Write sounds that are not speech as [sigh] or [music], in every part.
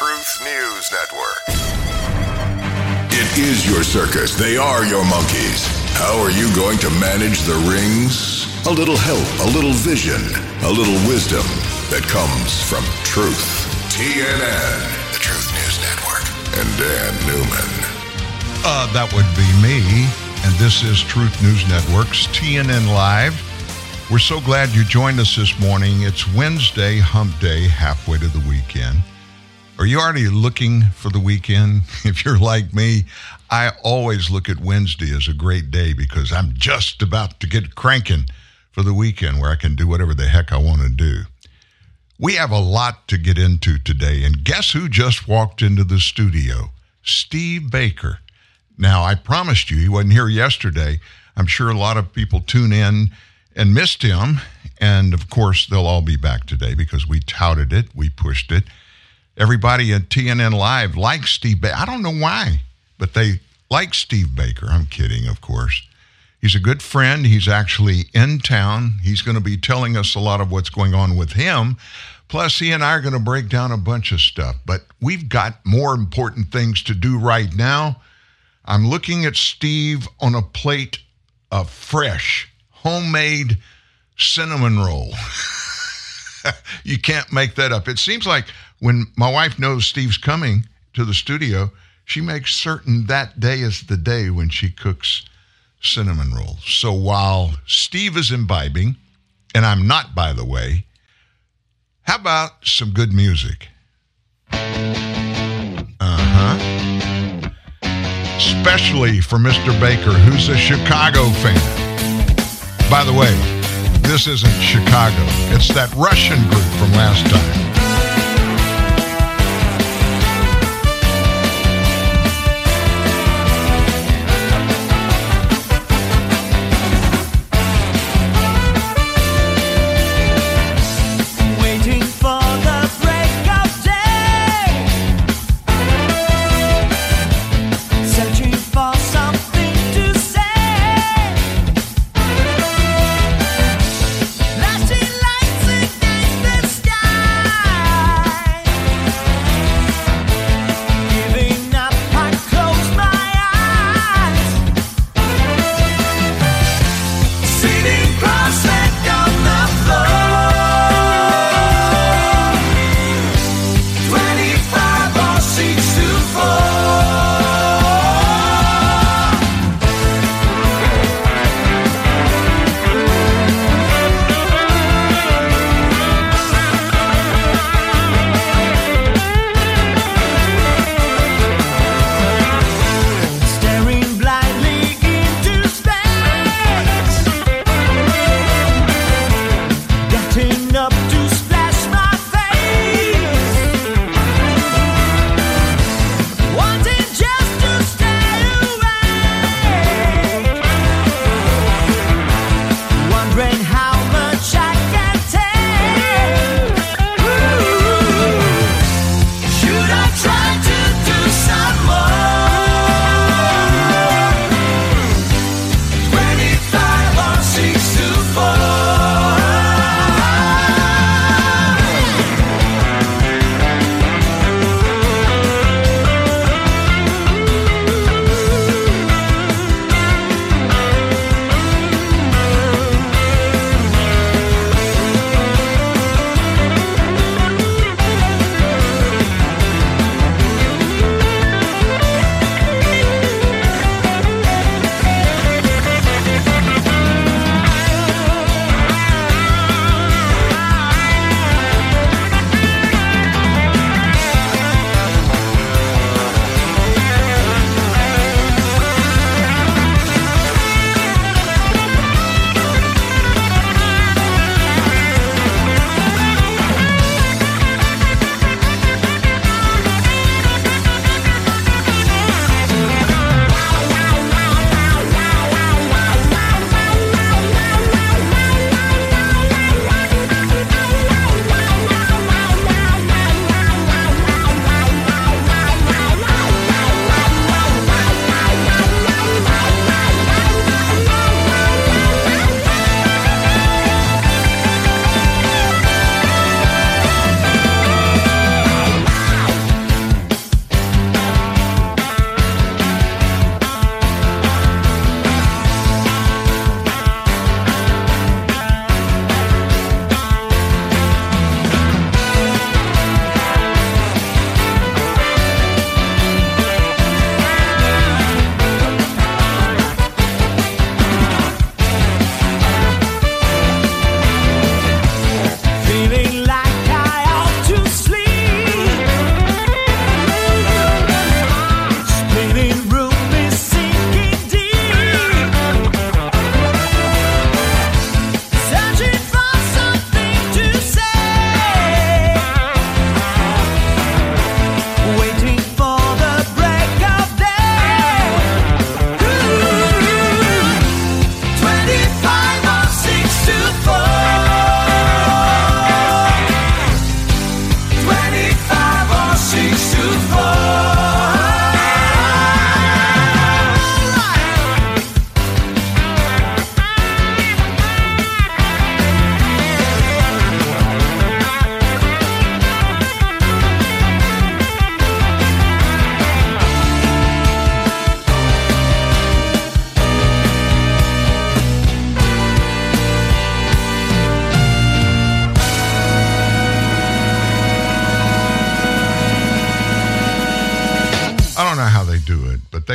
Truth News Network. It is your circus. They are your monkeys. How are you going to manage the rings? A little help, a little vision, a little wisdom that comes from truth. TNN, the Truth News Network, and Dan Newman. Uh, that would be me, and this is Truth News Network's TNN Live. We're so glad you joined us this morning. It's Wednesday, hump day, halfway to the weekend. Are you already looking for the weekend? [laughs] If you're like me, I always look at Wednesday as a great day because I'm just about to get cranking for the weekend where I can do whatever the heck I want to do. We have a lot to get into today, and guess who just walked into the studio? Steve Baker. Now, I promised you he wasn't here yesterday. I'm sure a lot of people tune in and missed him. And of course, they'll all be back today because we touted it, we pushed it. Everybody at TNN Live likes Steve Baker. I don't know why, but they like Steve Baker. I'm kidding, of course. He's a good friend. He's actually in town. He's going to be telling us a lot of what's going on with him. Plus, he and I are going to break down a bunch of stuff. But we've got more important things to do right now. I'm looking at Steve on a plate of fresh, homemade cinnamon roll. [laughs] you can't make that up. It seems like when my wife knows Steve's coming to the studio, she makes certain that day is the day when she cooks cinnamon rolls. So while Steve is imbibing, and I'm not, by the way, how about some good music? Uh huh. Especially for Mr. Baker, who's a Chicago fan. By the way, this isn't Chicago, it's that Russian group from last time.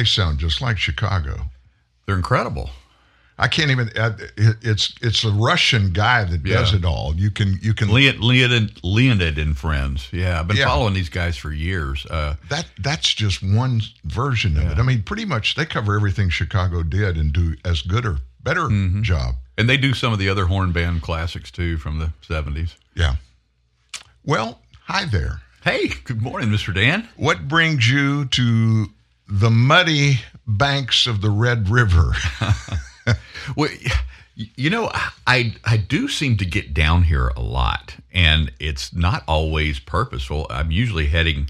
Sound just like Chicago. They're incredible. I can't even. Uh, it, it's it's a Russian guy that does it all. You can you can Leonid, Leonid, Leonid and friends. Yeah, I've been Yeah. following these guys for years. Uh, that that's just one version of it. I mean, pretty much they cover everything Chicago did and do as good or better Mm-hmm. job. and they do some of the other horn band classics too from the 70s. Yeah. Well, hi there. Hey, good morning, Mr. Dan. What brings you to the muddy banks of the Red River? [laughs] Well, you know, I I do seem to get down here a lot, and it's not always purposeful. I'm usually heading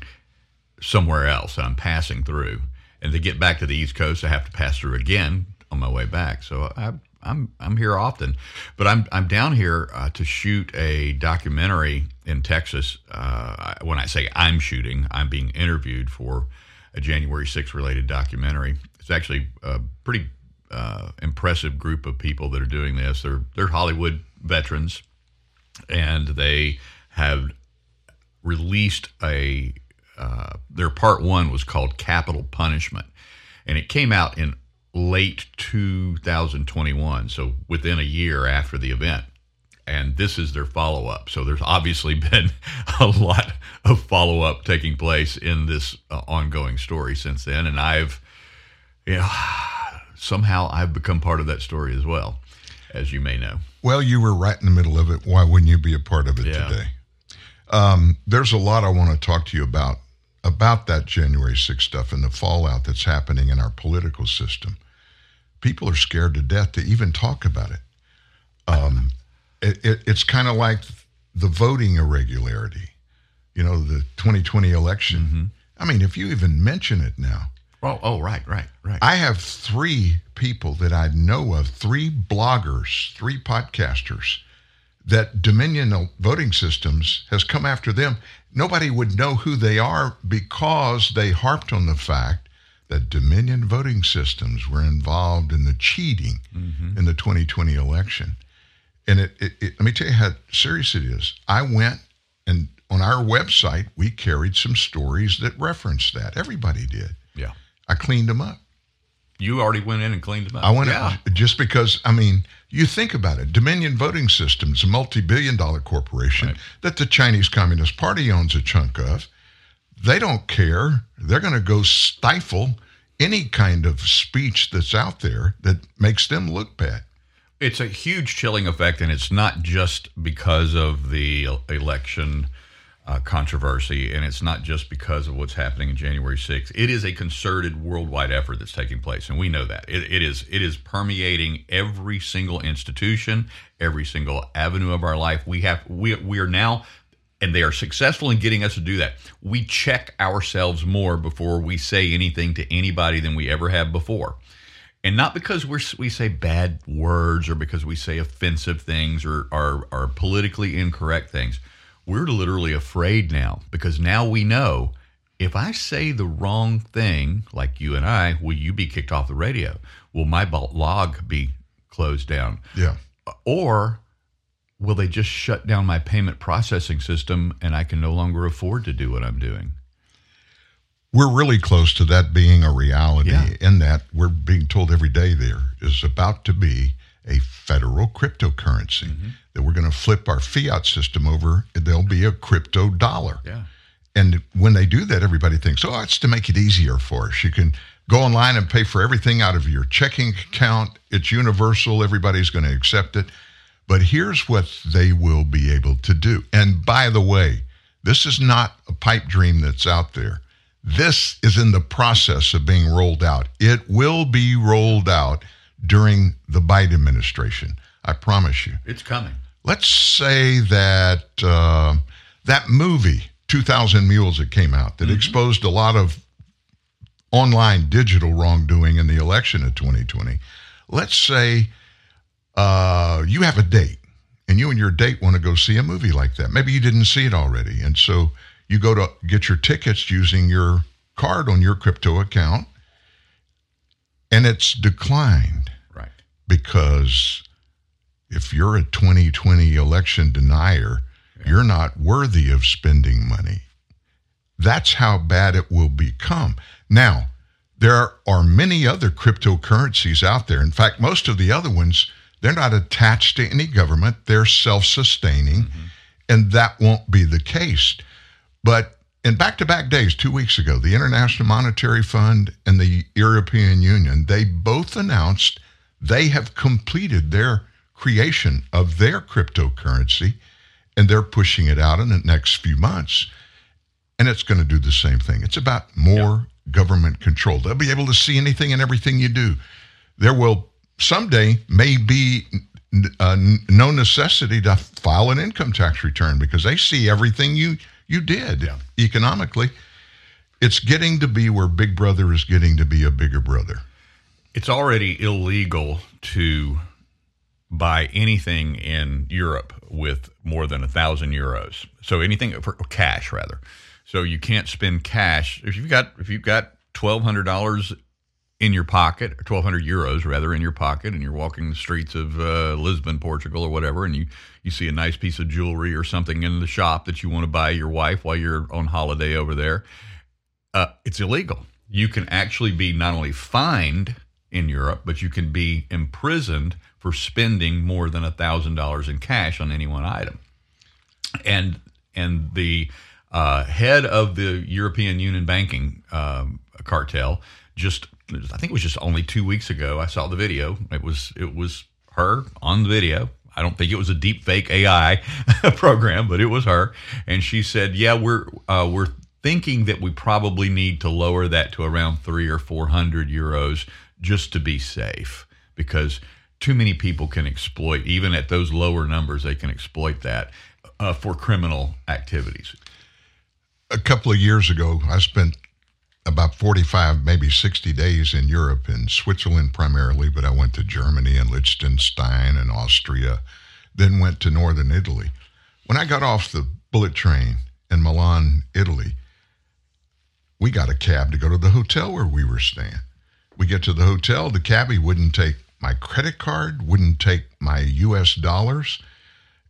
somewhere else, I'm passing through. And to get back to the East Coast, I have to pass through again on my way back. So I, I'm I'm here often, but I'm I'm down here uh, to shoot a documentary in Texas. Uh, when I say I'm shooting, I'm being interviewed for a January 6th related documentary. It's actually a pretty uh, impressive group of people that are doing this. They're they're Hollywood veterans, and they have released a uh, their part one was called Capitol Punishment, and it came out in late 2021, so within a year after the event. And this is their follow up. So there's obviously [laughs] been a lot of follow up taking place in this uh, ongoing story since then, and I've, you know, somehow I've become part of that story as well, as you may know. well, you were right in the middle of it. Why wouldn't you be a part of it Yeah. today? Um, there's a lot I want to talk to you about about that January 6th stuff and the fallout that's happening in our political system. People are scared to death to even talk about it. Um, it, it it's kind of like the voting irregularity, you know, the 2020 election. Mm-hmm. I mean, if you even mention it now, Oh, oh, right, right, right. I have three people that I know of, three bloggers, three podcasters, that Dominion Voting Systems has come after them. Nobody would know who they are because they harped on the fact that Dominion Voting Systems were involved in the cheating mm-hmm. in the 2020 election. And it, it, it, let me tell you how serious it is. I went and on our website, we carried some stories that referenced that. Everybody did. yeah. I cleaned them up. You already went in and cleaned them up. I went Yeah. just because I mean, you think about it. Dominion Voting Systems, a multi-billion-dollar corporation Right. that the Chinese Communist Party owns a chunk of. They don't care. They're going to go stifle any kind of speech that's out there that makes them look bad. It's a huge chilling effect, and it's not just because of the election uh, controversy, and it's not just because of what's happening in January 6th. It is a concerted worldwide effort that's taking place, and we know that. It, it is it is permeating every single institution, every single avenue of our life. We have we we are now and they are successful in getting us to do that. We check ourselves more before we say anything to anybody than we ever have before. And not because we're, we say bad words or because we say offensive things or are, are politically incorrect things. We're literally afraid now because now we know if I say the wrong thing, like you and I, will you be kicked off the radio? Will my blog be closed down? Yeah. Or will they just shut down my payment processing system and I can no longer afford to do what I'm doing? We're really close to that being a reality Yeah. in that we're being told every day there is about to be a federal cryptocurrency Mm-hmm. that we're going to flip our fiat system over. There'll be a crypto dollar. Yeah. And when they do that, everybody thinks, oh, it's to make it easier for us. You can go online and pay for everything out of your checking account. It's universal. Everybody's going to accept it. But here's what they will be able to do. And by the way, this is not a pipe dream that's out there. This is in the process of being rolled out. It will be rolled out during the Biden administration. I promise you It's coming. let's say that uh, that movie 2000 mules that came out that exposed a lot of online digital wrongdoing in the election of 2020 let's say uh, you have a date and you and your date want to go see a movie like that maybe you didn't see it already and so you go to get your tickets using your card on your crypto account and it's declined Right. because if you're a 2020 election denier, you're not worthy of spending money. That's how bad it will become. Now, there are many other cryptocurrencies out there. In fact, most of the other ones, they're not attached to any government, they're self sustaining, mm-hmm. and that won't be the case. But in back to back days, two weeks ago, the International Monetary Fund and the European Union, they both announced they have completed their creation of their cryptocurrency and they're pushing it out in the next few months. And it's going to do the same thing. It's about more government control. They'll be able to see anything and everything you do. There will someday may be uh, no necessity to file an income tax return because they see everything you you did economically. It's getting to be where Big Brother is getting to be a bigger brother. It's already illegal to buy anything in Europe with more than a thousand euros. So anything for cash, rather. So you can't spend cash if you've got if you've got twelve hundred dollars in your pocket, or twelve hundred euros rather in your pocket, and you're walking the streets of uh, Lisbon, Portugal, or whatever, and you you see a nice piece of jewelry or something in the shop that you want to buy your wife while you're on holiday over there. Uh, it's illegal. You can actually be not only fined in Europe, but you can be imprisoned for spending more than a thousand dollars in cash on any one item. And and the uh, head of the European Union banking um, cartel just I think it was just only two weeks ago. I saw the video. It was it was her on the video. I don't think it was a deep fake AI [laughs] program, but it was her, and she said, "Yeah, we're uh, we're thinking that we probably need to lower that to around three or four hundred euros just to be safe, because too many people can exploit even at those lower numbers. They can exploit that uh, for criminal activities. a couple of years ago, I spent about 45, maybe 60 days in Europe, in Switzerland primarily, but I went to Germany and Liechtenstein and Austria, then went to northern Italy. When I got off the bullet train in Milan, Italy, we got a cab to go to the hotel where we were staying. We get to the hotel, the cabbie wouldn't take my credit card, wouldn't take my US dollars.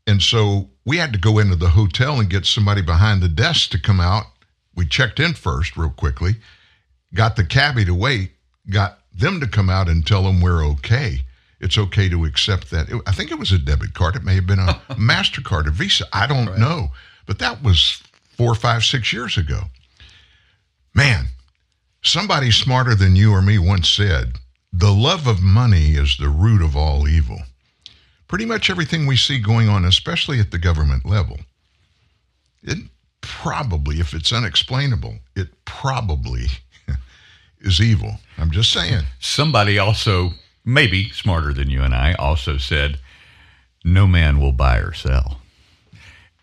And so we had to go into the hotel and get somebody behind the desk to come out. We checked in first, real quickly, got the cabbie to wait, got them to come out and tell them we're okay. It's okay to accept that. It- I think it was a debit card. It may have been a [laughs] MasterCard, a Visa. I don't know. But that was four, five, six years ago. Man, somebody smarter than you or me once said, the love of money is the root of all evil pretty much everything we see going on, especially at the government level, it probably, if it's unexplainable, it probably [laughs] is evil. I'm just saying. Somebody also, maybe smarter than you and I, also said, no man will buy or sell.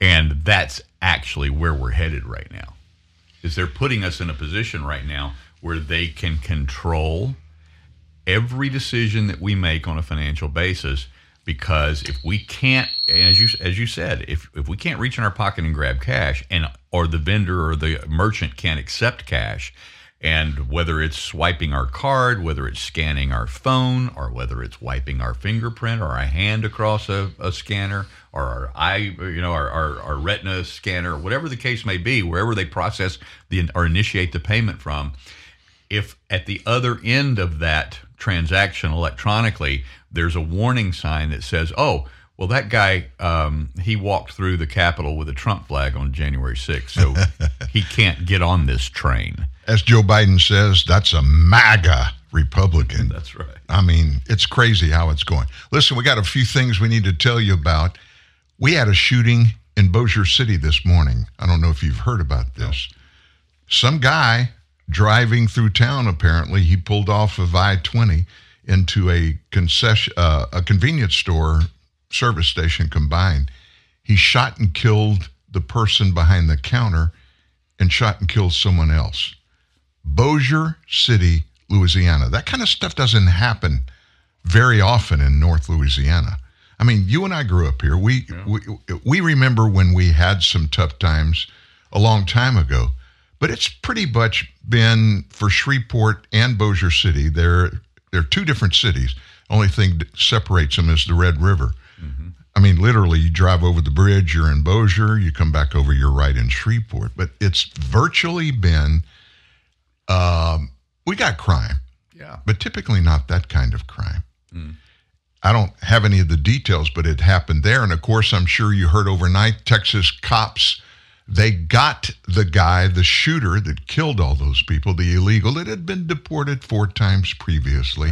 And that's actually where we're headed right now. Is they're putting us in a position right now where they can control every decision that we make on a financial basis because if we can't as you as you said if if we can't reach in our pocket and grab cash and or the vendor or the merchant can't accept cash and whether it's swiping our card whether it's scanning our phone or whether it's wiping our fingerprint or our hand across a, a scanner or our eye you know our, our, our retina scanner whatever the case may be wherever they process the or initiate the payment from if at the other end of that transaction electronically there's a warning sign that says oh well that guy um, he walked through the capitol with a trump flag on january 6th so [laughs] he can't get on this train As Joe Biden says, that's a MAGA Republican. that's right I mean, it's crazy how it's going. Listen, we got a few things we need to tell you about. We had a shooting in Bossier City this morning. I don't know if you've heard about this. Some guy driving through town, apparently, he pulled off of I 20 into a concession, uh, a convenience store service station combined. He shot and killed the person behind the counter and shot and killed someone else. Bossier City, Louisiana. That kind of stuff doesn't happen very often in North Louisiana. I mean, you and I grew up here. We we, we remember when we had some tough times a long time ago, but it's pretty much been for Shreveport and Bossier City. They're they're two different cities. Only thing that separates them is the Red River. I mean, literally, you drive over the bridge, you're in Bossier. You come back over, you're right in Shreveport. But it's virtually been um, we got crime, Yeah. but typically not that kind of crime. I don't have any of the details, but it happened there. And of course, I'm sure you heard overnight Texas cops, they got the guy, the shooter that killed all those people, the illegal that had been deported four times previously,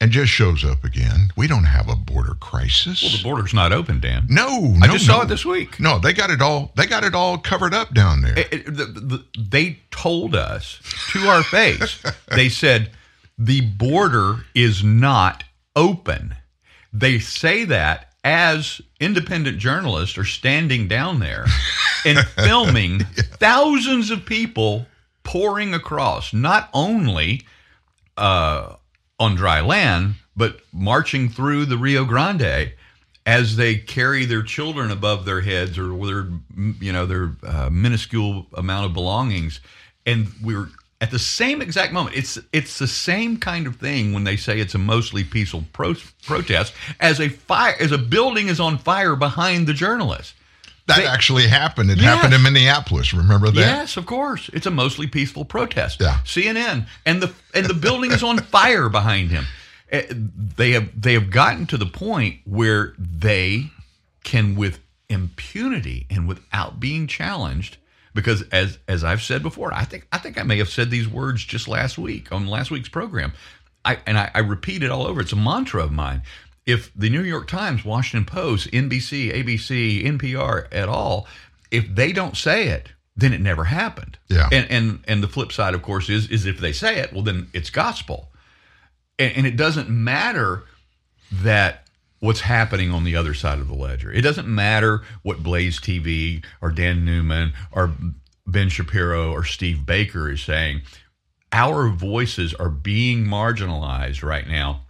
and just shows up again. We don't have a border crisis. Well, the border's not open, Dan. no, I no, just saw it this week. No, they got it all. They got it all covered up down there. It- it- the- the- they told us to our face. [laughs] they said the border is not open. They say that as independent journalists are standing down there and [laughs] filming thousands of people pouring across, not only uh, on dry land, but marching through the Rio Grande as they carry their children above their heads or their, you know, their uh, minuscule amount of belongings. And we're at the same exact moment. It's it's the same kind of thing when they say it's a mostly peaceful pro- protest as a fire as a building is on fire behind the journalists. that they- actually happened. It Yes. happened in Minneapolis. Remember that? Yes, of course. It's a mostly peaceful protest. Yeah. CNN and the and the building is on [laughs] fire behind him. Eh, They have they have gotten to the point where they can with impunity and without being challenged because as as I've said before, I think I think I may have said these words just last week on last week's program. I and I, I repeat it all over. It's a mantra of mine. If the New York Times, Washington Post, NBC, ABC, NPR at all, if they don't say it, then it never happened. Yeah. And and and the flip side, of course, is is if they say it, well, then it's gospel. And, and it doesn't matter that what's happening on the other side of the ledger. It doesn't matter what Blaze TV or Dan Newman or Ben Shapiro or Steve Baker is saying. Our voices are being marginalized right now.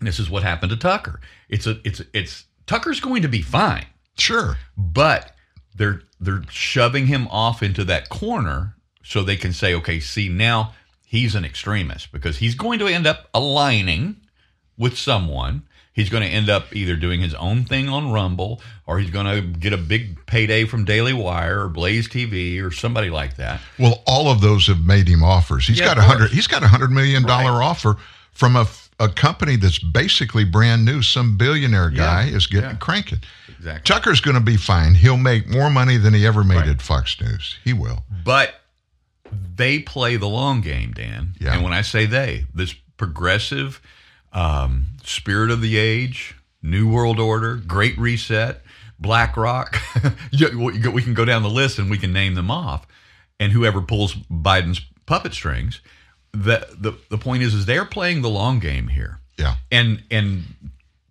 This is what happened to Tucker. It's a it's it's Tucker's going to be fine Sure. but they're they're shoving him off into that corner so they can say okay see now he's an extremist because he's going to end up aligning with someone he's going to end up either doing his own thing on rumble or he's going to get a big payday from daily wire or blaze tv or somebody like that Well, all of those have made him offers. He's Yeah, got a hundred. He's got a hundred million dollar Right. offer from a, a company that's basically brand new. Some billionaire guy is getting yeah. cranking. exactly Tucker's going to be fine. He'll make more money than he ever made Right. at Fox News. He will. But they play the long game, Dan. Yeah. And when I say they, this progressive um, spirit of the age, New World Order, Great Reset, BlackRock, [laughs] we can go down the list and we can name them off. And whoever pulls Biden's puppet strings, the, the, the point is, is they're playing the long game here. Yeah. And and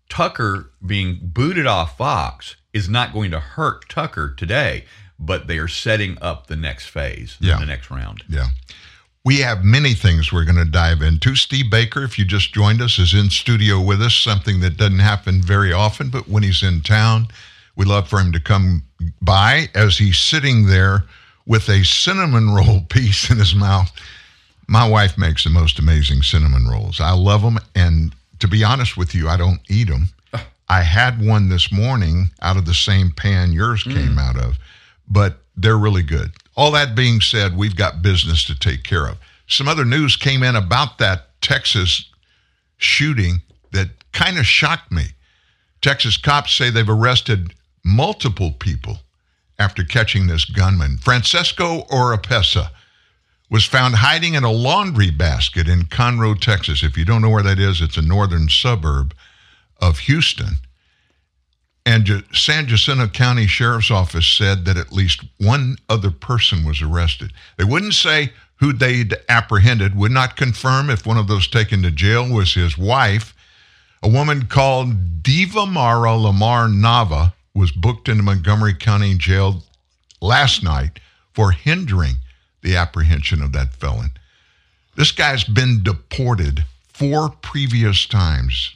Tucker being booted off Fox is not going to hurt Tucker today, but they are setting up the next phase, Yeah. the next round. Yeah. We have many things we're going to dive into. Steve Baker, if you just joined us, is in studio with us, something that doesn't happen very often, but when he's in town, we love for him to come by as he's sitting there with a cinnamon [laughs] roll piece in his mouth. My wife makes the most amazing cinnamon rolls. I love them. And to be honest with you, I don't eat them. I had one this morning out of the same pan yours mm. came out of, but they're really good. All that being said, we've got business to take care of. Some other news came in about that Texas shooting that kind of shocked me. Texas cops say they've arrested multiple people after catching this gunman. Francisco Oropeza was found hiding in a laundry basket in Conroe, Texas. If you don't know where that is, it's a northern suburb of Houston. And San Jacinto County Sheriff's Office said that at least one other person was arrested. They wouldn't say who they'd apprehended, would not confirm if one of those taken to jail was his wife. A woman called Divimara Lamar Nava was booked into Montgomery County Jail last night for hindering the apprehension of that felon. This guy's been deported four previous times.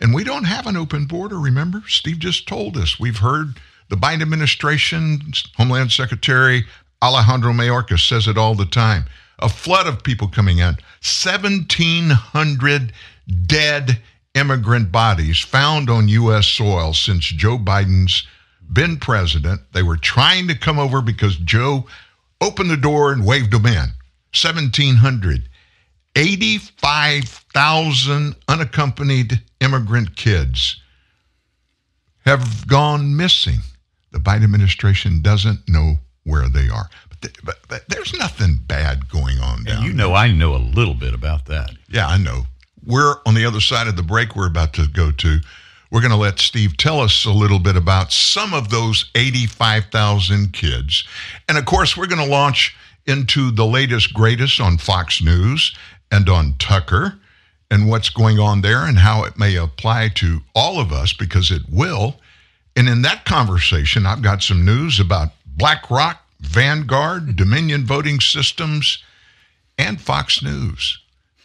And we don't have an open border, remember? Steve just told us. We've heard the Biden administration, Homeland Secretary Alejandro Mayorkas says it all the time. A flood of people coming in. 1,700 dead immigrant bodies found on U.S. soil since Joe Biden's been president. They were trying to come over because Joe opened the door and waved them in. 1,700. 85,000 unaccompanied immigrant kids have gone missing. The Biden administration doesn't know where they are. But, th- but, but there's nothing bad going on down And you there. know, I know a little bit about that. Yeah, I know. We're on the other side of the break we're about to go to. We're going to let Steve tell us a little bit about some of those 85,000 kids. And of course, we're going to launch into the latest, greatest on Fox News and on Tucker and what's going on there and how it may apply to all of us because it will. And in that conversation, I've got some news about BlackRock, Vanguard, Dominion Voting Systems, and Fox News.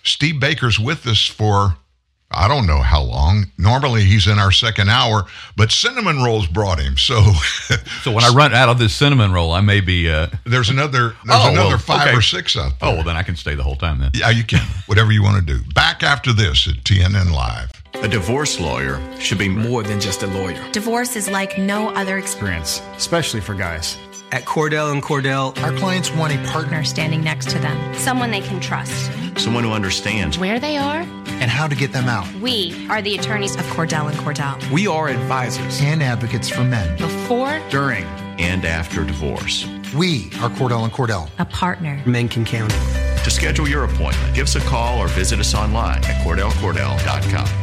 Steve Baker's with us for I don't know how long. Normally he's in our second hour, but cinnamon rolls brought him. So So when I run out of this cinnamon roll, I may be. Uh, there's another there's Oh, another well, five okay. or six out there. oh, well, then I can stay the whole time then. Yeah, you can. [laughs] Whatever you want to do. Back after this at TNN Live. A divorce lawyer should be more than just a lawyer. Divorce is like no other experience. experience, especially for guys. At Cordell and Cordell, Our clients want a partner Partner standing next to them, someone they can trust. Someone who understands. Where they are, and how to get them out, we are the attorneys of Cordell and Cordell. we are advisors. and advocates for men. Before During, And after divorce. We are Cordell and Cordell. a partner. Men can count. To schedule your appointment, give us a call or visit us online at CordellCordell.com.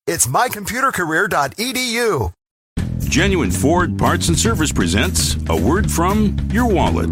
It's mycomputercareer.edu. Genuine Ford Parts and Service presents a word from your wallet.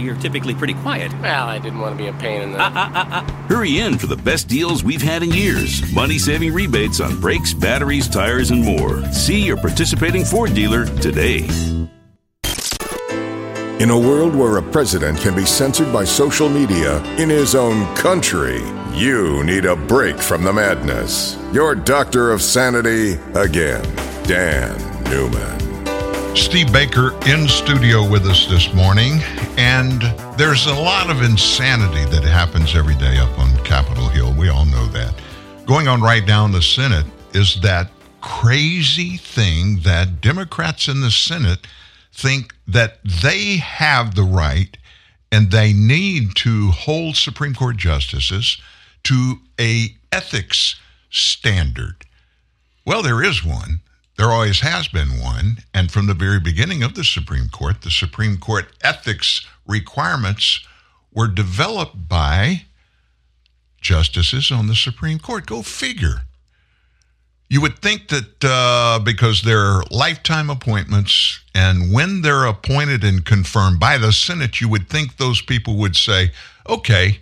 you're typically pretty quiet. Well, I didn't want to be a pain in the. Uh, uh, uh, Hurry in for the best deals we've had in years. Money saving rebates on brakes, batteries, tires, and more. See your participating Ford dealer today. In a world where a president can be censored by social media in his own country, you need a break from the madness. Your doctor of sanity again, Dan Newman. Steve Baker in studio with us this morning, and there's a lot of insanity that happens every day up on Capitol Hill. We all know that. Going on right now in the Senate is that crazy thing that Democrats in the Senate think that they have the right and they need to hold Supreme Court justices to a ethics standard. Well, there is one. There always has been one. And from the very beginning of the Supreme Court, the Supreme Court ethics requirements were developed by justices on the Supreme Court. Go figure. You would think that uh, because they're lifetime appointments, and when they're appointed and confirmed by the Senate, you would think those people would say, okay,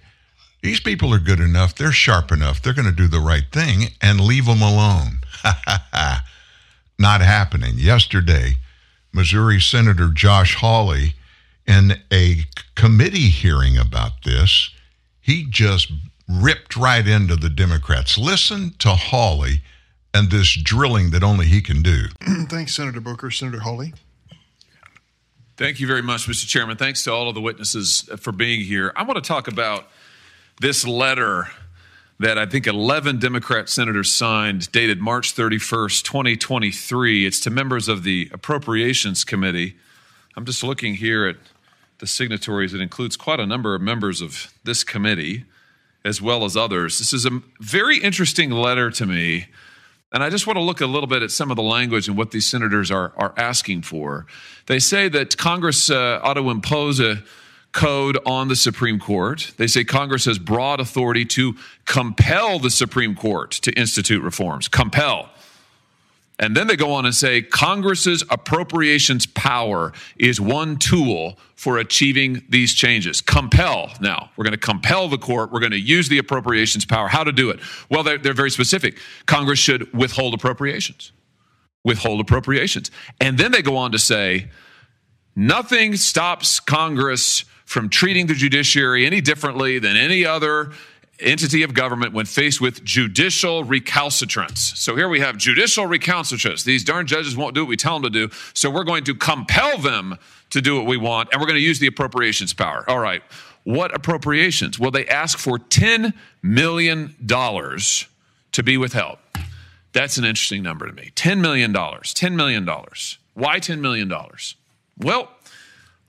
these people are good enough, they're sharp enough, they're going to do the right thing, and leave them alone. [laughs] Not happening. Yesterday, Missouri Senator Josh Hawley, in a committee hearing about this, he just ripped right into the Democrats. Listen to Hawley and this drilling that only he can do. [clears throat] Thanks, Senator Booker. Senator Hawley. Thank you very much, Mr. Chairman. Thanks to all of the witnesses for being here. I want to talk about this letter that I think 11 Democrat senators signed, dated March 31st, 2023. It's to members of the Appropriations Committee. I'm just looking here at the signatories. It includes quite a number of members of this committee, as well as others. This is a very interesting letter to me. And I just want to look a little bit at some of the language and what these senators are, are asking for. They say that Congress uh, ought to impose a code on the Supreme Court. They say Congress has broad authority to compel the Supreme Court to institute reforms. Compel. And then they go on and say Congress's appropriations power is one tool for achieving these changes. Compel. Now, we're going to compel the court. We're going to use the appropriations power. How to do it? Well, they're, they're very specific. Congress should withhold appropriations. Withhold appropriations. And then they go on to say nothing stops Congress from treating the judiciary any differently than any other entity of government when faced with judicial recalcitrance. So here we have judicial recalcitrance. These darn judges won't do what we tell them to do, so we're going to compel them to do what we want, and we're going to use the appropriations power. All right. What appropriations? Well, they ask for $10 million to be withheld. That's an interesting number to me. $10 million. $10 million. Why $10 million? Well,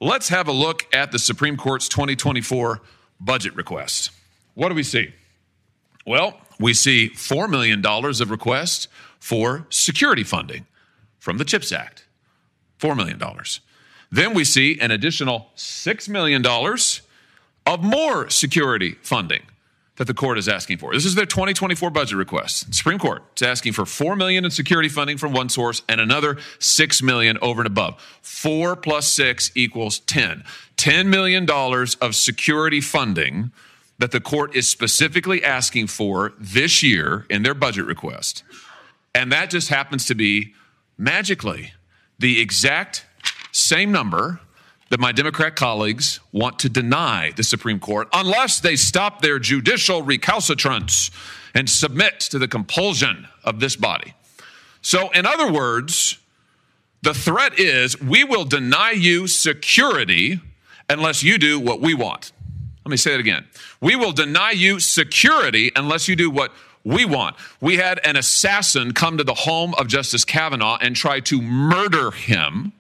let's have a look at the Supreme Court's 2024 budget request. What do we see? Well, we see $4 million of requests for security funding from the CHIPS Act. $4 million. Then we see an additional $6 million of more security funding that the court is asking for. This is their 2024 budget request. The Supreme Court is asking for 4 million in security funding from one source and another 6 million over and above. 4 plus 6 equals 10. 10 million dollars of security funding that the court is specifically asking for this year in their budget request. And that just happens to be magically the exact same number that my Democrat colleagues want to deny the Supreme Court unless they stop their judicial recalcitrance and submit to the compulsion of this body. So, in other words, the threat is we will deny you security unless you do what we want. Let me say it again. We will deny you security unless you do what we want. We had an assassin come to the home of Justice Kavanaugh and try to murder him.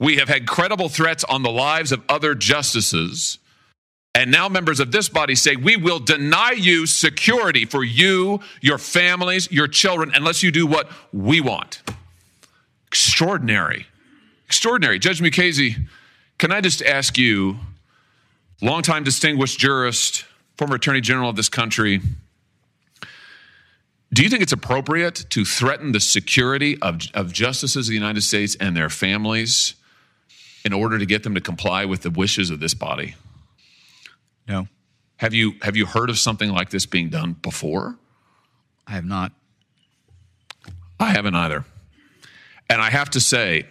We have had credible threats on the lives of other justices. And now members of this body say, we will deny you security for you, your families, your children, unless you do what we want. Extraordinary. Extraordinary. Judge Mukasey, can I just ask you, longtime distinguished jurist, former attorney general of this country, do you think it's appropriate to threaten the security of, of justices of the United States and their families in order to get them to comply with the wishes of this body? No. Have you have you heard of something like this being done before? I have not. I haven't either. And I have to say,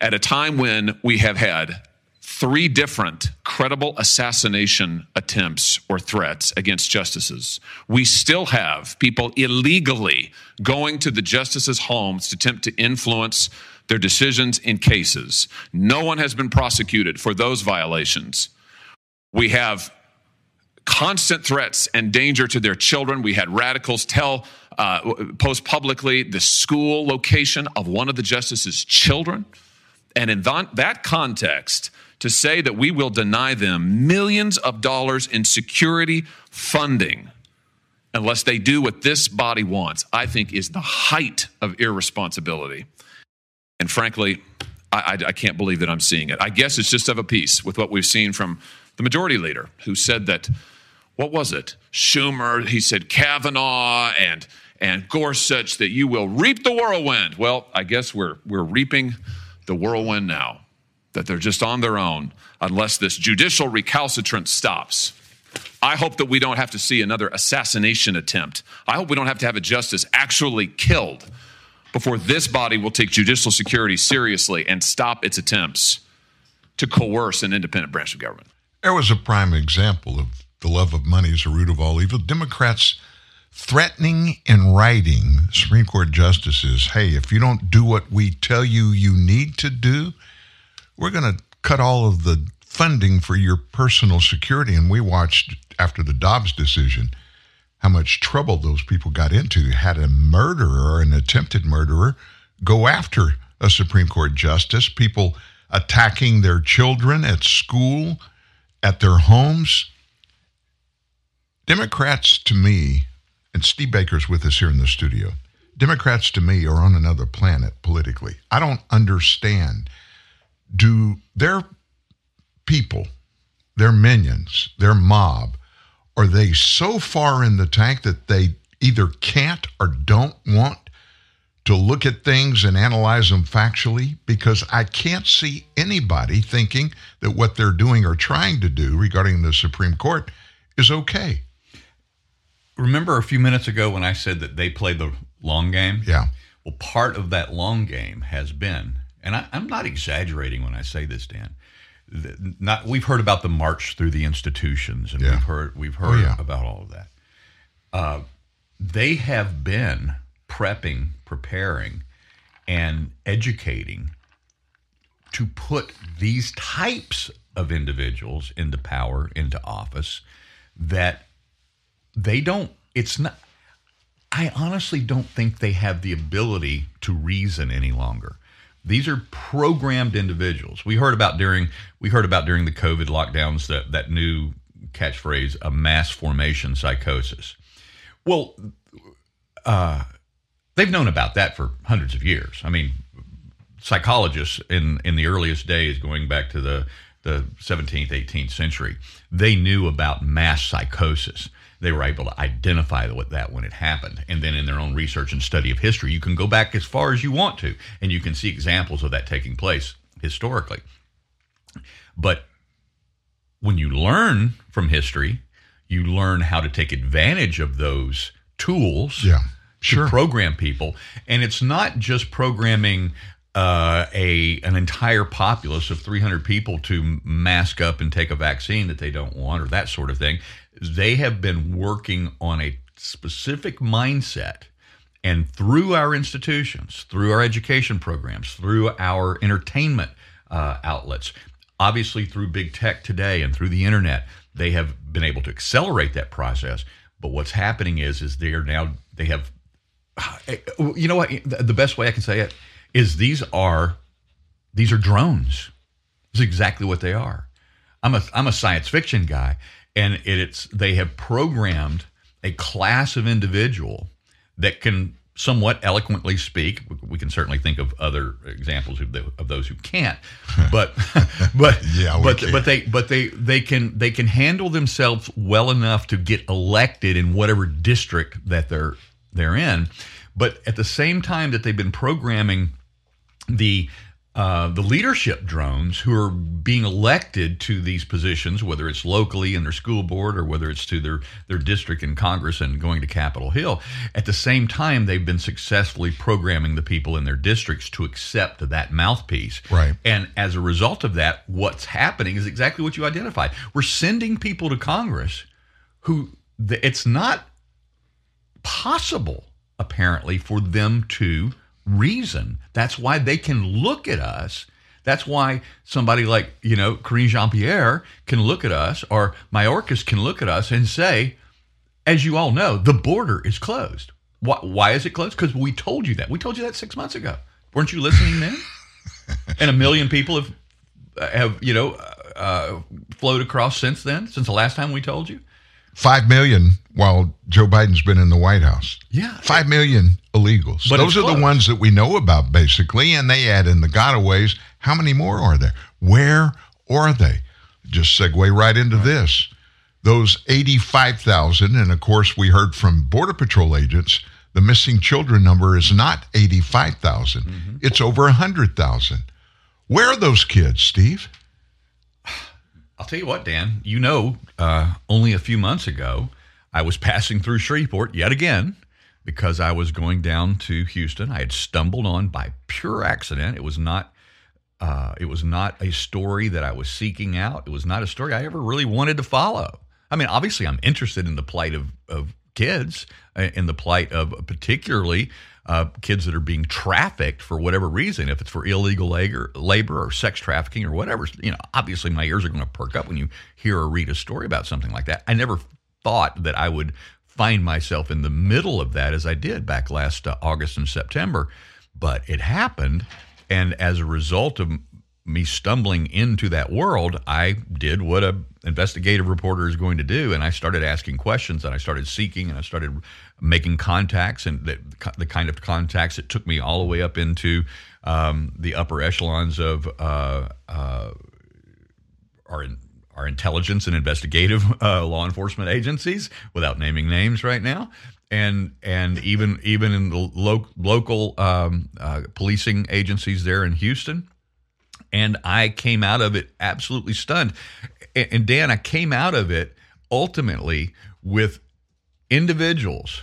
at a time when we have had three different credible assassination attempts or threats against justices. We still have people illegally going to the justices' homes to attempt to influence their decisions in cases. No one has been prosecuted for those violations. We have constant threats and danger to their children. We had radicals tell, uh, post publicly the school location of one of the justices' children. And in that context, to say that we will deny them millions of dollars in security funding unless they do what this body wants, I think is the height of irresponsibility. And frankly, I, I, I, can't believe that I'm seeing it. I guess it's just of a piece with what we've seen from the majority leader, who said that, what was it? Schumer, he said Kavanaugh and and Gorsuch that you will reap the whirlwind. Well, I guess we're we're reaping the whirlwind now that they're just on their own unless this judicial recalcitrance stops. I hope that we don't have to see another assassination attempt. I hope we don't have to have a justice actually killed before this body will take judicial security seriously and stop its attempts to coerce an independent branch of government. There was a prime example of the love of money is the root of all evil. Democrats threatening in writing Supreme Court justices hey, if you don't do what we tell you you need to do, we're going to cut all of the funding for your personal security. And we watched after the Dobbs decision how much trouble those people got into. Had a murderer, an attempted murderer, go after a Supreme Court justice, people attacking their children at school, at their homes. Democrats, to me, and Steve Baker's with us here in the studio. Democrats, to me, are on another planet politically. I don't understand do their people their minions, their mob, are they so far in the tank that they either can't or don't want to look at things and analyze them factually? Because I can't see anybody thinking that what they're doing or trying to do regarding the Supreme Court is okay. Remember a few minutes ago when I said that they play the long game? Yeah. Well, part of that long game has been, and I, I'm not exaggerating when I say this, Dan. Not we've heard about the march through the institutions, and Yeah. we've heard we've Oh, heard yeah. about all of that. Uh, they have been prepping, preparing, and educating to put these types of individuals into power, into office, that they don't, it's not, I honestly don't think they have the ability to reason any longer. These are programmed individuals. We heard about during we heard about during the COVID lockdowns that that new catchphrase, a mass formation psychosis. Well, uh, they've known about that for hundreds of years. I mean, psychologists in in the earliest days, going back to the the 17th, 18th century, they knew about mass psychosis. They were able to identify what that when it happened, and then in their own research and study of history, you can go back as far as you want to, and you can see examples of that taking place historically. But when you learn from history, you learn how to take advantage of those tools Yeah, to program people. And it's not just programming uh, a an entire populace of 300 people to mask up and take a vaccine that they don't want or that sort of thing. They have been working on a specific mindset. And through our institutions, through our education programs, through our entertainment uh, outlets, obviously through big tech today and through the internet, they have been able to accelerate that process. But what's happening is, is they are now they have, [sighs] you know what? The best way I can say it is these are these are drones. Is exactly what they are. I'm a I'm a science fiction guy, and it, it's they have programmed a class of individual that can somewhat eloquently speak. We can certainly think of other examples of, the, of those who can't, [laughs] [laughs] but but Yeah, but can. but they but they they can they can handle themselves well enough to get elected in whatever district that they're they're in. But at the same time that they've been programming the uh, the leadership drones who are being elected to these positions, whether it's locally in their school board or whether it's to their, their district in Congress and going to Capitol Hill, at the same time, they've been successfully programming the people in their districts to accept that mouthpiece. Right. And as a result of that, what's happening is exactly what you identified. We're sending people to Congress who it's not possible, apparently, for them to reason. That's why they can look at us. That's why somebody like, you know, Karine Jean Pierre can look at us, or Mayorkas can look at us and say, as you all know, the border is closed. Why, why is it closed? Because we told you that. We told you that six months ago. Weren't you listening then? [laughs] and a million people have, have you know, uh, flowed across since then, since the last time we told you. Five million while Joe Biden's been in the White House. Yeah. Five million illegals. But Those are the ones that we know about, basically, and they add in the gotaways. How many more are there? Where are they? Just segue right into this. Those 85,000, and of course, we heard from Border Patrol agents, the missing children number is not 85,000, Mm-hmm. it's over 100,000. Where are those kids, Steve? I'll tell you what, Dan. You know, uh, only a few months ago, I was passing through Shreveport yet again because I was going down to Houston. I had stumbled on by pure accident. It was not. Uh, it was not a story that I was seeking out. It was not a story I ever really wanted to follow. I mean, obviously, I'm interested in the plight of, of kids, uh, in the plight of particularly uh, kids that are being trafficked for whatever reason, if it's for illegal labor, or sex trafficking or whatever. You know, obviously, my ears are going to perk up when you hear or read a story about something like that. I never thought that I would find myself in the middle of that as I did back last uh, August and September, but it happened, and as a result of me stumbling into that world, I did what a investigative reporter is going to do, and I started asking questions, and I started seeking, and I started making contacts, and the, the kind of contacts that took me all the way up into um, the upper echelons of uh, uh, our our intelligence and investigative [laughs] uh, law enforcement agencies, without naming names right now, and and even even in the lo- local um, uh, policing agencies there in Houston. And I came out of it absolutely stunned. And, and Dan, I came out of it ultimately with individuals,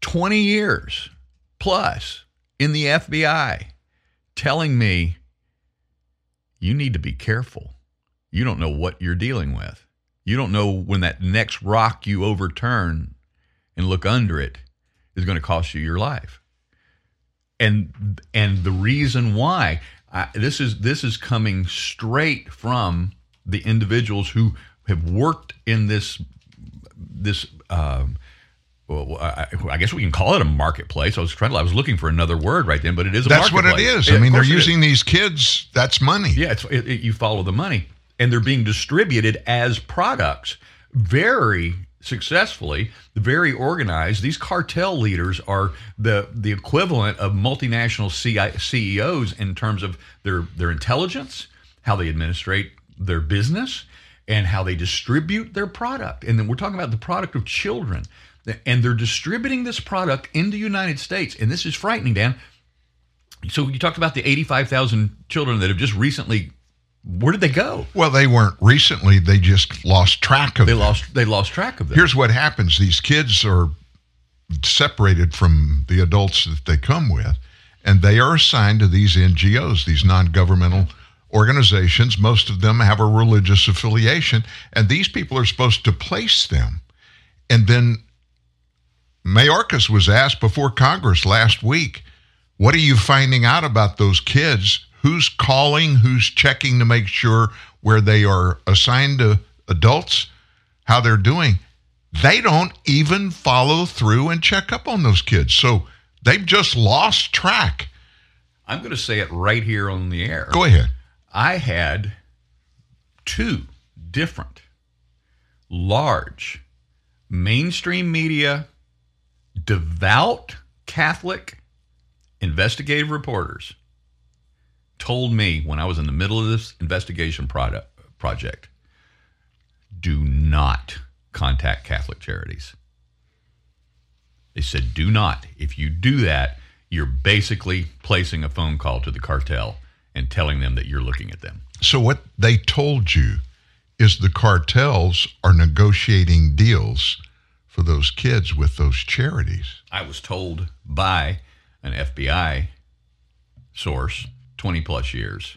twenty years plus in the FBI, telling me, "You need to be careful." you don't know what you're dealing with. You don't know when that next rock you overturn and look under it is going to cost you your life. And and the reason why I, this is this is coming straight from the individuals who have worked in this this um, well, I, I, guess we can call it a marketplace. I was trying to, I was looking for another word right then, but it is a marketplace. that's what it is. I mean, they're using these kids. That's money. Yeah, it's, it, it, you follow the money and they're being distributed as products very successfully, very organized. These cartel leaders are the the equivalent of multinational CEOs in terms of their their intelligence, how they administrate their business, and how they distribute their product. And then we're talking about the product of children. And they're distributing this product in the United States. And this is frightening, Dan. So you talked about the 85,000 children that have just recently where did they go? Well, they weren't recently. They just lost track of. They them. lost. They lost track of them. Here's what happens: these kids are separated from the adults that they come with, and they are assigned to these NGOs, these non-governmental organizations. Most of them have a religious affiliation, and these people are supposed to place them. And then Mayorkas was asked before Congress last week, "What are you finding out about those kids who's calling, who's checking to make sure where they are assigned to adults, how they're doing. They don't even follow through and check up on those kids. So they've just lost track. I'm going to say it right here on the air. Go ahead. I had two different large mainstream media, devout Catholic investigative reporters told me when I was in the middle of this investigation product, project do not contact Catholic charities. They said, do not. If you do that, you're basically placing a phone call to the cartel and telling them that you're looking at them. So, what they told you is the cartels are negotiating deals for those kids with those charities. I was told by an FBI source 20 plus years.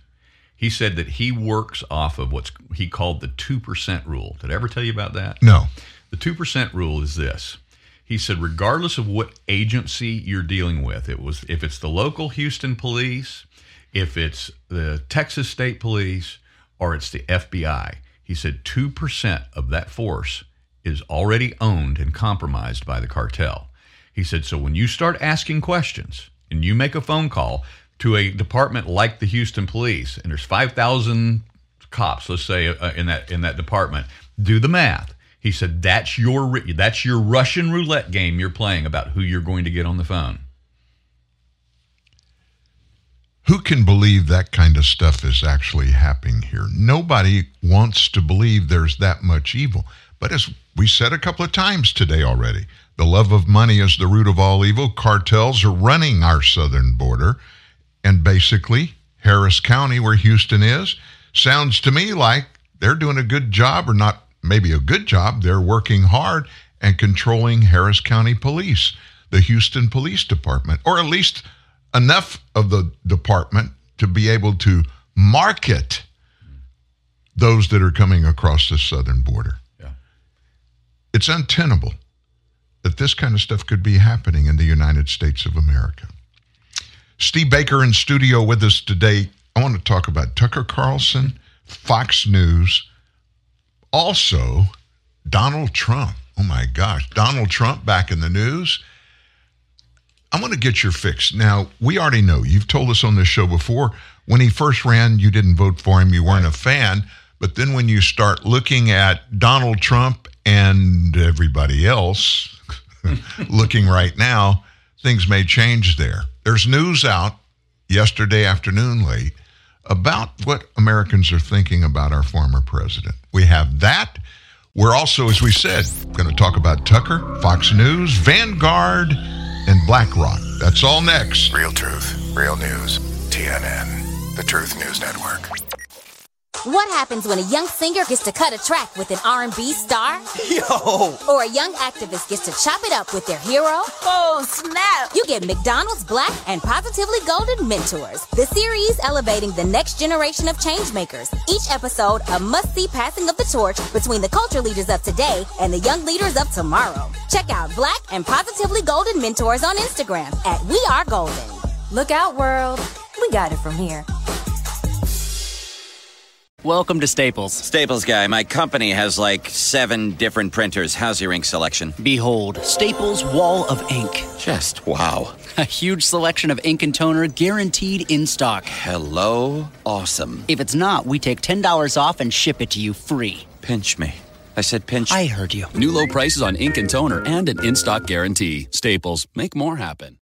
He said that he works off of what's he called the 2% rule. Did I ever tell you about that? No. The 2% rule is this. He said regardless of what agency you're dealing with, it was if it's the local Houston police, if it's the Texas State Police, or it's the FBI, he said 2% of that force is already owned and compromised by the cartel. He said so when you start asking questions and you make a phone call, to a department like the Houston Police, and there's 5,000 cops, let's say, uh, in that in that department, do the math. He said that's your that's your Russian roulette game you're playing about who you're going to get on the phone. Who can believe that kind of stuff is actually happening here? Nobody wants to believe there's that much evil. But as we said a couple of times today already, the love of money is the root of all evil. Cartels are running our southern border. And basically, Harris County, where Houston is, sounds to me like they're doing a good job, or not maybe a good job. They're working hard and controlling Harris County Police, the Houston Police Department, or at least enough of the department to be able to market those that are coming across the southern border. It's untenable that this kind of stuff could be happening in the United States of America. Steve Baker in studio with us today. I want to talk about Tucker Carlson, Fox News, also Donald Trump. Oh my gosh, Donald Trump back in the news. I want to get your fix. Now, we already know, you've told us on this show before, when he first ran, you didn't vote for him, you weren't a fan. But then when you start looking at Donald Trump and everybody else [laughs] looking right now, things may change there. There's news out yesterday afternoon late about what Americans are thinking about our former president. We have that. We're also, as we said, going to talk about Tucker, Fox News, Vanguard, and BlackRock. That's all next. Real truth, real news. TNN, the Truth News Network. What happens when a young singer gets to cut a track with an R&B star? [laughs] Yo! Or a young activist gets to chop it up with their hero? Oh, snap! You get McDonald's Black and Positively Golden Mentors, the series elevating the next generation of changemakers. Each episode, a must-see passing of the torch between the culture leaders of today and the young leaders of tomorrow. Check out Black and Positively Golden Mentors on Instagram at We Are Golden. Look out, world. We got it from here. Welcome to Staples. Staples guy, my company has like seven different printers. How's your ink selection? Behold, Staples Wall of Ink. Just wow. [laughs] A huge selection of ink and toner guaranteed in stock. Hello? Awesome. If it's not, we take $10 off and ship it to you free. Pinch me. I said pinch. I heard you. New low prices on ink and toner and an in stock guarantee. Staples, make more happen.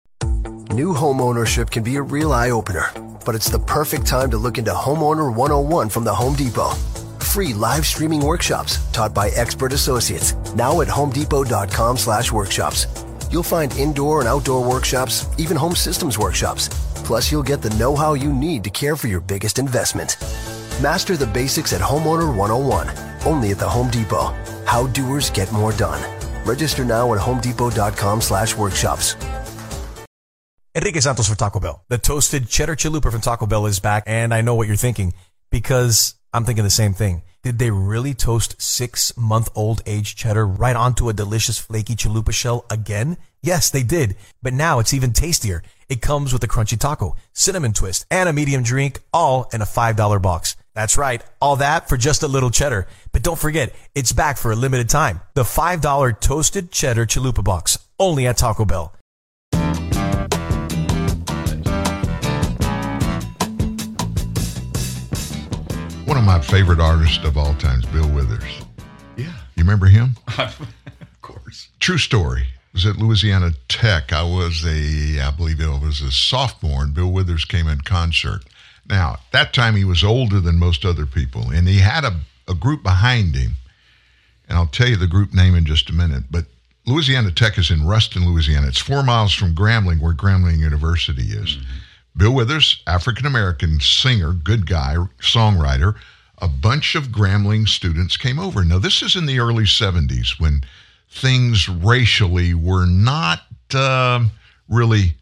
New home ownership can be a real eye opener, but it's the perfect time to look into Homeowner 101 from the Home Depot. Free live streaming workshops taught by expert associates now at homedepot.com slash workshops. You'll find indoor and outdoor workshops, even home systems workshops. Plus, you'll get the know-how you need to care for your biggest investment. Master the basics at Homeowner 101, only at the Home Depot. How doers get more done. Register now at homedepot.com slash workshops. Enrique Santos for Taco Bell. The toasted cheddar chalupa from Taco Bell is back, and I know what you're thinking because I'm thinking the same thing. Did they really toast six month old aged cheddar right onto a delicious flaky chalupa shell again? Yes, they did. But now it's even tastier. It comes with a crunchy taco, cinnamon twist, and a medium drink, all in a $5 box. That's right, all that for just a little cheddar. But don't forget, it's back for a limited time. The $5 toasted cheddar chalupa box, only at Taco Bell. One of my favorite artists of all times, Bill Withers. Yeah. You remember him? [laughs] of course. True story. It was at Louisiana Tech. I was a, I believe it was a sophomore, and Bill Withers came in concert. Now, at that time, he was older than most other people, and he had a, a group behind him. And I'll tell you the group name in just a minute. But Louisiana Tech is in Ruston, Louisiana. It's four miles from Grambling, where Grambling University is. Mm-hmm. Bill Withers, African American singer, good guy, songwriter. A bunch of Grambling students came over. Now, this is in the early 70s when things racially were not uh, really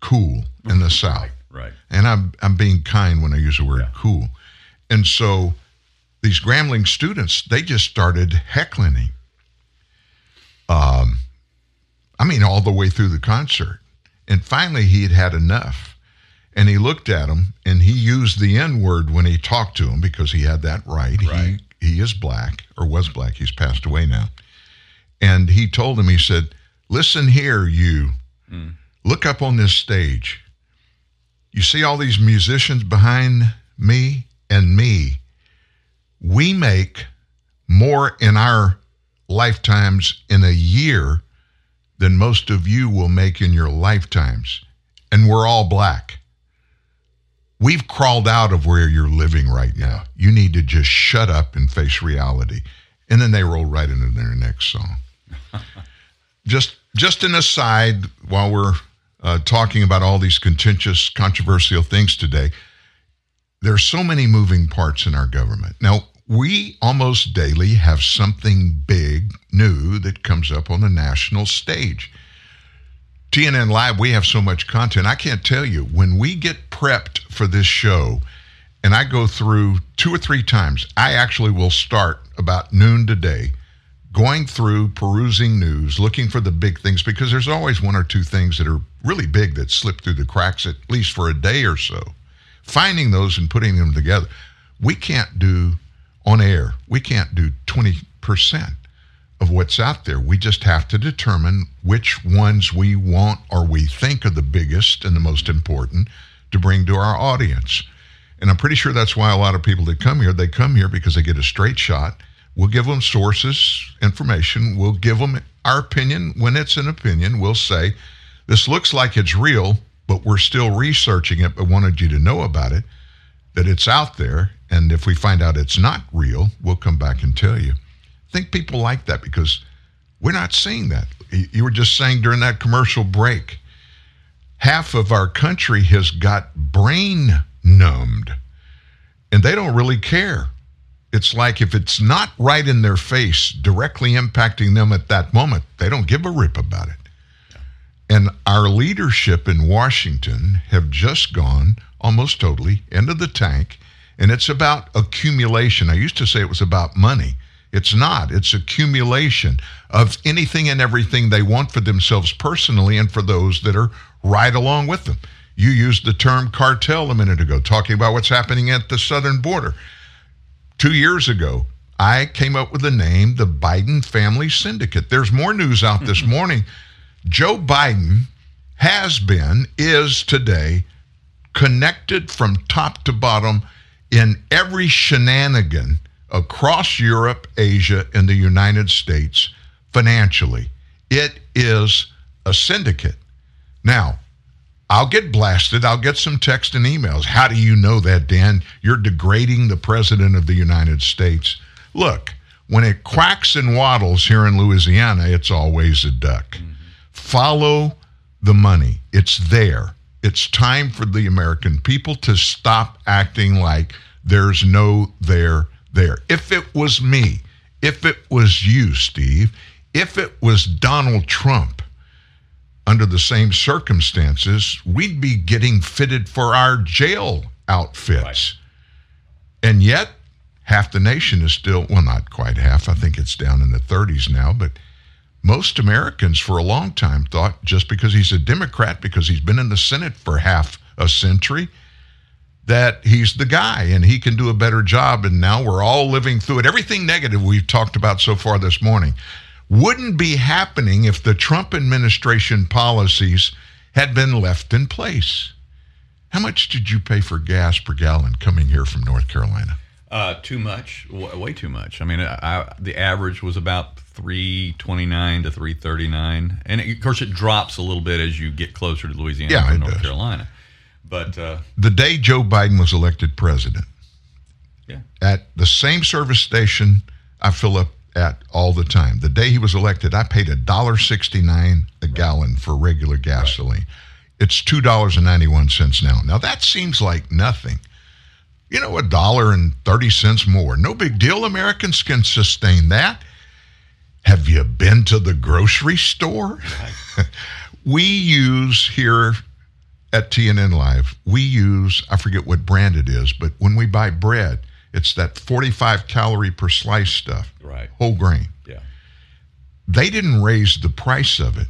cool in the South. Right. And I'm, I'm being kind when I use the word yeah. cool. And so these Grambling students, they just started heckling him. Um, I mean, all the way through the concert. And finally, he had had enough and he looked at him and he used the N word when he talked to him because he had that right. right. He he is black or was black. He's passed away now. And he told him, he said, Listen here, you. Mm. Look up on this stage. You see all these musicians behind me and me. We make more in our lifetimes in a year than most of you will make in your lifetimes. And we're all black. We've crawled out of where you're living right now. You need to just shut up and face reality. And then they roll right into their next song. [laughs] just just an aside while we're uh, talking about all these contentious, controversial things today. There's so many moving parts in our government. Now, we almost daily have something big, new that comes up on the national stage. TNN Live, we have so much content. I can't tell you, when we get prepped for this show, and I go through two or three times, I actually will start about noon today going through perusing news, looking for the big things, because there's always one or two things that are really big that slip through the cracks, at least for a day or so. Finding those and putting them together. We can't do on air, we can't do 20% of what's out there. We just have to determine which ones we want or we think are the biggest and the most important to bring to our audience. And I'm pretty sure that's why a lot of people that come here, they come here because they get a straight shot. We'll give them sources, information. We'll give them our opinion. When it's an opinion, we'll say, this looks like it's real, but we're still researching it, but wanted you to know about it. that it's out there. And if we find out it's not real, we'll come back and tell you. I think people like that because we're not seeing that. You you were just saying during that commercial break, half of our country has got brain numbed and they don't really care. It's like if it's not right in their face, directly impacting them at that moment, they don't give a rip about it. And our leadership in Washington have just gone almost totally into the tank. And it's about accumulation. I used to say it was about money. It's not. It's accumulation of anything and everything they want for themselves personally and for those that are right along with them. You used the term cartel a minute ago, talking about what's happening at the southern border. Two years ago, I came up with the name the Biden Family Syndicate. There's more news out this [laughs] morning. Joe Biden has been, is today, connected from top to bottom in every shenanigan across Europe, Asia, and the United States financially. It is a syndicate. Now, I'll get blasted. I'll get some text and emails. How do you know that, Dan? You're degrading the President of the United States. Look, when it quacks and waddles here in Louisiana, it's always a duck. Follow the money, it's there. It's time for the American people to stop acting like there's no there there. If it was me, if it was you, Steve, if it was Donald Trump, under the same circumstances, we'd be getting fitted for our jail outfits. And yet, half the nation is still, well, not quite half, I think it's down in the 30s now, but most Americans for a long time thought just because he's a Democrat, because he's been in the Senate for half a century, that he's the guy and he can do a better job. And now we're all living through it. Everything negative we've talked about so far this morning wouldn't be happening if the Trump administration policies had been left in place. How much did you pay for gas per gallon coming here from North Carolina? Uh, too much, w- way too much. I mean, I, I, the average was about three twenty nine to three thirty nine, and it, of course it drops a little bit as you get closer to Louisiana Yeah, and North does. Carolina. But uh, The day Joe Biden was elected president, Yeah. at the same service station I fill up at all the time. The day he was elected, I paid a dollar sixty nine a gallon for regular gasoline. It's two dollars and ninety one cents now. Now that seems like nothing. You know, a dollar and thirty cents more. No big deal. Americans can sustain that. Have you been to the grocery store? [laughs] we use here at TNN Live, we use, I forget what brand it is, but when we buy bread, it's that 45 calorie per slice stuff. Right. Whole grain. Yeah. They didn't raise the price of it,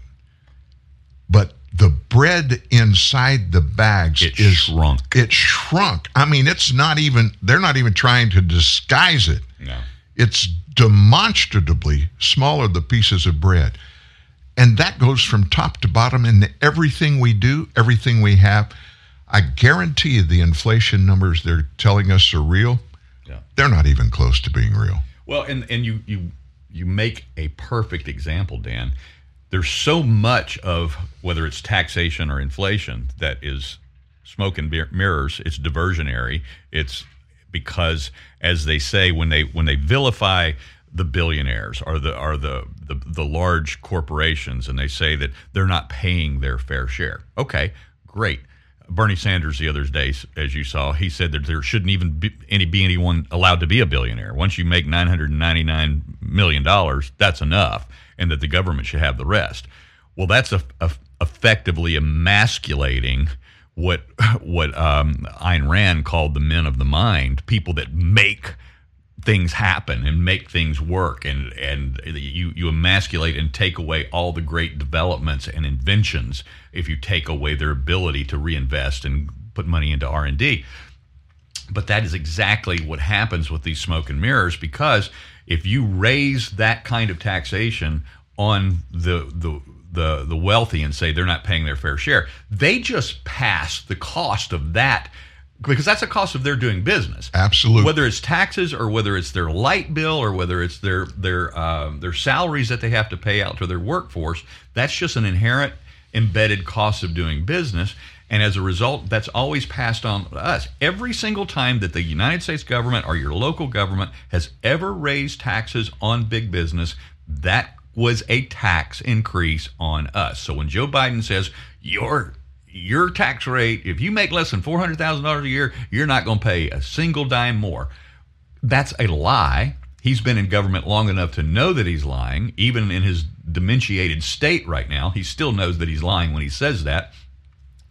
but the bread inside the bags It is shrunk. It shrunk. I mean, it's not even, they're not even trying to disguise it. no. It's demonstrably smaller, the pieces of bread. And that goes from top to bottom in everything we do, everything we have. I guarantee you the inflation numbers they're telling us are real. Yeah. They're not even close to being real. Well, and and you you you make a perfect example, Dan. There's so much of whether it's taxation or inflation that is smoke and mirrors. It's diversionary. It's because, as they say, when they when they vilify the billionaires or the are the, the the large corporations, and they say that they're not paying their fair share. Okay, great. Bernie Sanders the other day, as you saw, he said that there shouldn't even be any be anyone allowed to be a billionaire. Once you make nine hundred ninety nine million dollars, that's enough, and that the government should have the rest. Well, that's a, a, effectively emasculating what [laughs] what um, Ayn Rand called the men of the mind, people that make things happen and make things work and and you you emasculate and take away all the great developments and inventions if you take away their ability to reinvest and put money into R&D but that is exactly what happens with these smoke and mirrors because if you raise that kind of taxation on the the the, the wealthy and say they're not paying their fair share, they just pass the cost of that because that's a cost of their doing business. Absolutely. Whether it's taxes or whether it's their light bill or whether it's their their um, their salaries that they have to pay out to their workforce, that's just an inherent embedded cost of doing business. And as a result, that's always passed on to us. Every single time that the United States government or your local government has ever raised taxes on big business, that was a tax increase on us. So when Joe Biden says your your tax rate, if you make less than four hundred thousand dollars a year, you're not going to pay a single dime more. That's a lie. He's been in government long enough to know that he's lying. Even in his dementiated state right now, he still knows that he's lying when he says that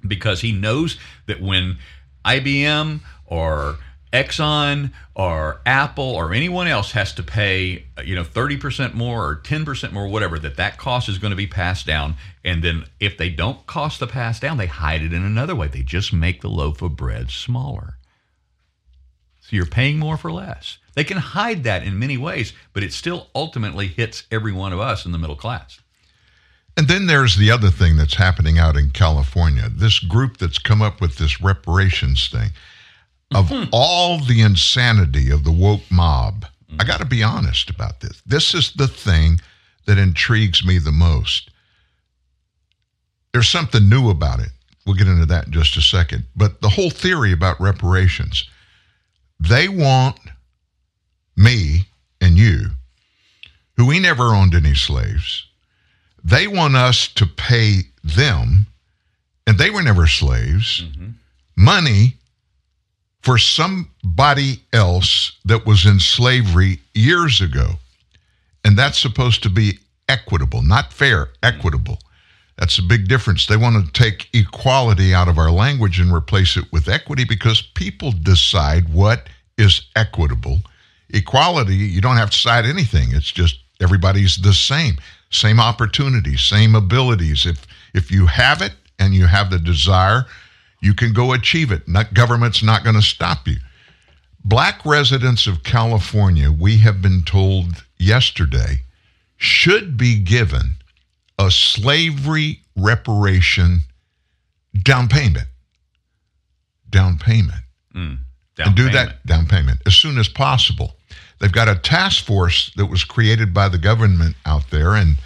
because he knows that when IBM or Exxon or Apple or anyone else has to pay, you know, 30% more or 10% more, whatever, that that cost is going to be passed down. And then if they don't cost the pass down, they hide it in another way. They just make the loaf of bread smaller. So you're paying more for less. They can hide that in many ways, but it still ultimately hits every one of us in the middle class. And then there's the other thing that's happening out in California. This group that's come up with this reparations thing. Of Mm-hmm. all the insanity of the woke mob, I got to be honest about this. This is the thing that intrigues me the most. There's something new about it. We'll get into that in just a second. But the whole theory about reparations, they want me and you, who we never owned any slaves, they want us to pay them, and they were never slaves, money for somebody else that was in slavery years ago. And that's supposed to be equitable, not fair, equitable. That's a big difference. They want to take equality out of our language and replace it with equity because people decide what is equitable. Equality, you don't have to decide anything. It's just everybody's the same. Same opportunities, same abilities. If if you have it and you have the desire, you can go achieve it. Not government's not going to stop you. Black residents of California, we have been told yesterday, should be given a slavery reparation down payment. Down payment. Mm, and do that down payment as soon as possible. They've got a task force that was created by the government out there, and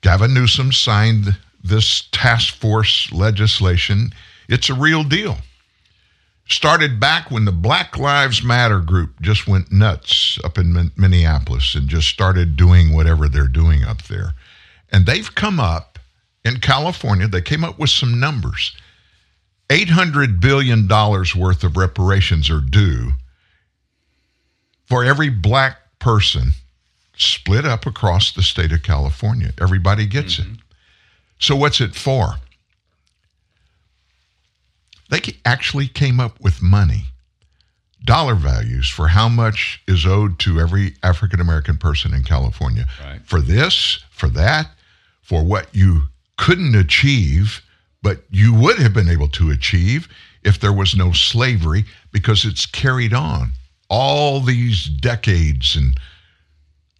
Gavin Newsom signed this task force legislation. It's a real deal. Started back when the Black Lives Matter group just went nuts up in Min- Minneapolis and just started doing whatever they're doing up there. And they've come up in California, they came up with some numbers. $800 billion worth of reparations are due for every black person split up across the state of California. Everybody gets it. Mm-hmm. So, what's it for? They actually came up with money, dollar values for how much is owed to every African American person in California. Right. For this, for that, for what you couldn't achieve, but you would have been able to achieve if there was no slavery because it's carried on all these decades and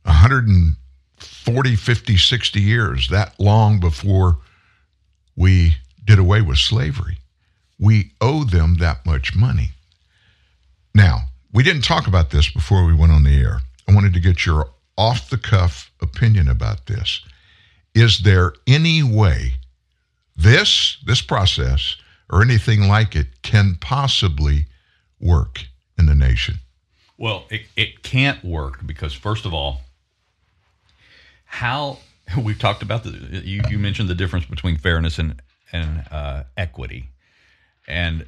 140, 50, 60 years, that long before we did away with slavery. We owe them that much money. Now, we didn't talk about this before we went on the air. I wanted to get your off the cuff opinion about this. Is there any way this this process or anything like it can possibly work in the nation? Well, it, it can't work because, first of all, how [laughs] we've talked about the you, you mentioned the difference between fairness and and uh, equity, and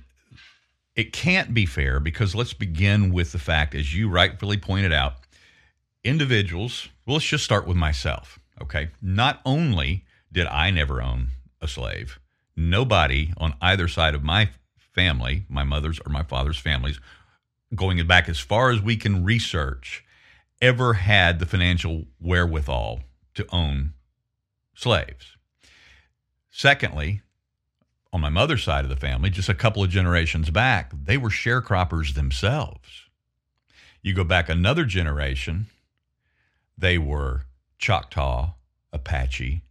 it can't be fair because let's begin with the fact, as you rightfully pointed out, individuals. Well, let's just start with myself. Okay, not only did I never own a slave, nobody on either side of my family, my mother's or my father's families, going back as far as we can research, ever had the financial wherewithal to own slaves. Secondly, on my mother's side of the family, just a couple of generations back, they were sharecroppers themselves. You go back another generation, they were Choctaw, Apache,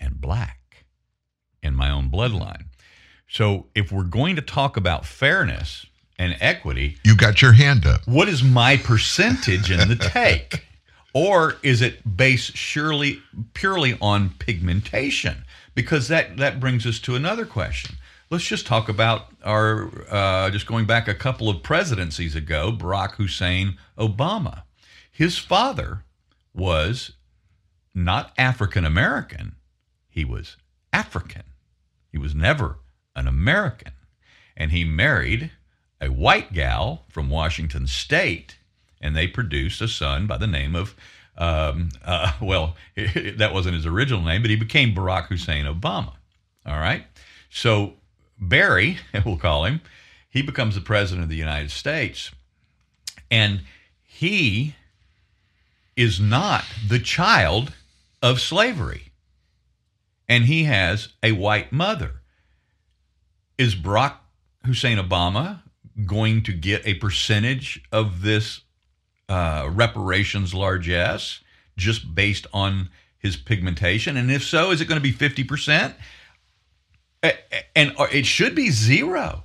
and black in my own bloodline. So if we're going to talk about fairness and equity, You got your hand up. what is my percentage in the take? [laughs] or is it based surely purely on pigmentation? Because that, that brings us to another question. let's just talk about our uh, just going back a couple of presidencies ago, Barack Hussein Obama. His father was not African American; he was African. He was never an American, and he married a white gal from Washington State, and they produced a son by the name of. Um, uh, [laughs] well, [laughs] that wasn't his original name, but he became Barack Hussein Obama. All right. So Barry, [laughs] we'll call him, he becomes the president of the United States. And he is not the child of slavery. And he has a white mother. Is Barack Hussein Obama going to get a percentage of this uh, reparations largesse just based on his pigmentation? And if so, is it going to be 50%? and it should be zero,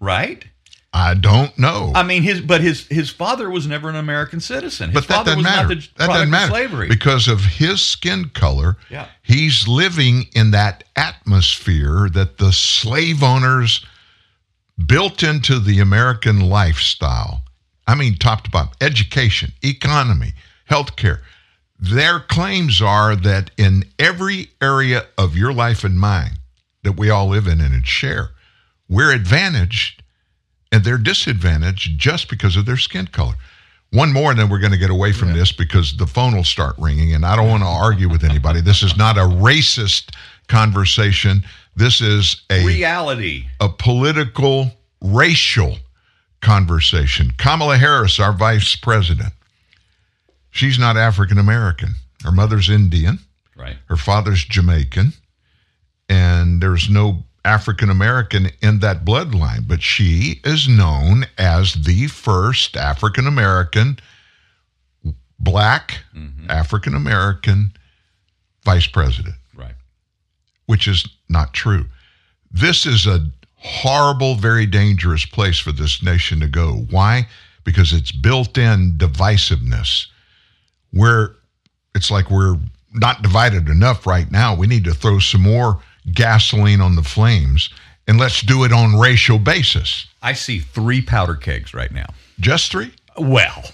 right? I don't know. I mean, his but his his father was never an American citizen. His but that father doesn't was matter. not the that doesn't matter slavery because of his skin color. Yeah. he's living in that atmosphere that the slave owners built into the American lifestyle. I mean, top to bottom, education, economy, healthcare. Their claims are that in every area of your life and mine, that we all live in and share. We're advantaged and they're disadvantaged just because of their skin color. One more, and then we're going to get away from yeah. this because the phone will start ringing, and I don't want to argue with anybody. This is not a racist conversation. This is a reality, a political, racial conversation. Kamala Harris, our vice president, she's not African American. Her mother's Indian. Right. Her father's Jamaican and there's no African American in that bloodline, but she is known as the first African American, black mm-hmm. African American vice president. Right. Which is not true. This is a horrible, very dangerous place for this nation to go. Why? Because it's built in divisiveness where it's like we're not divided enough right now. We need to throw some more gasoline on the flames and let's do it on racial basis. I see three powder kegs right now. Just three? Well,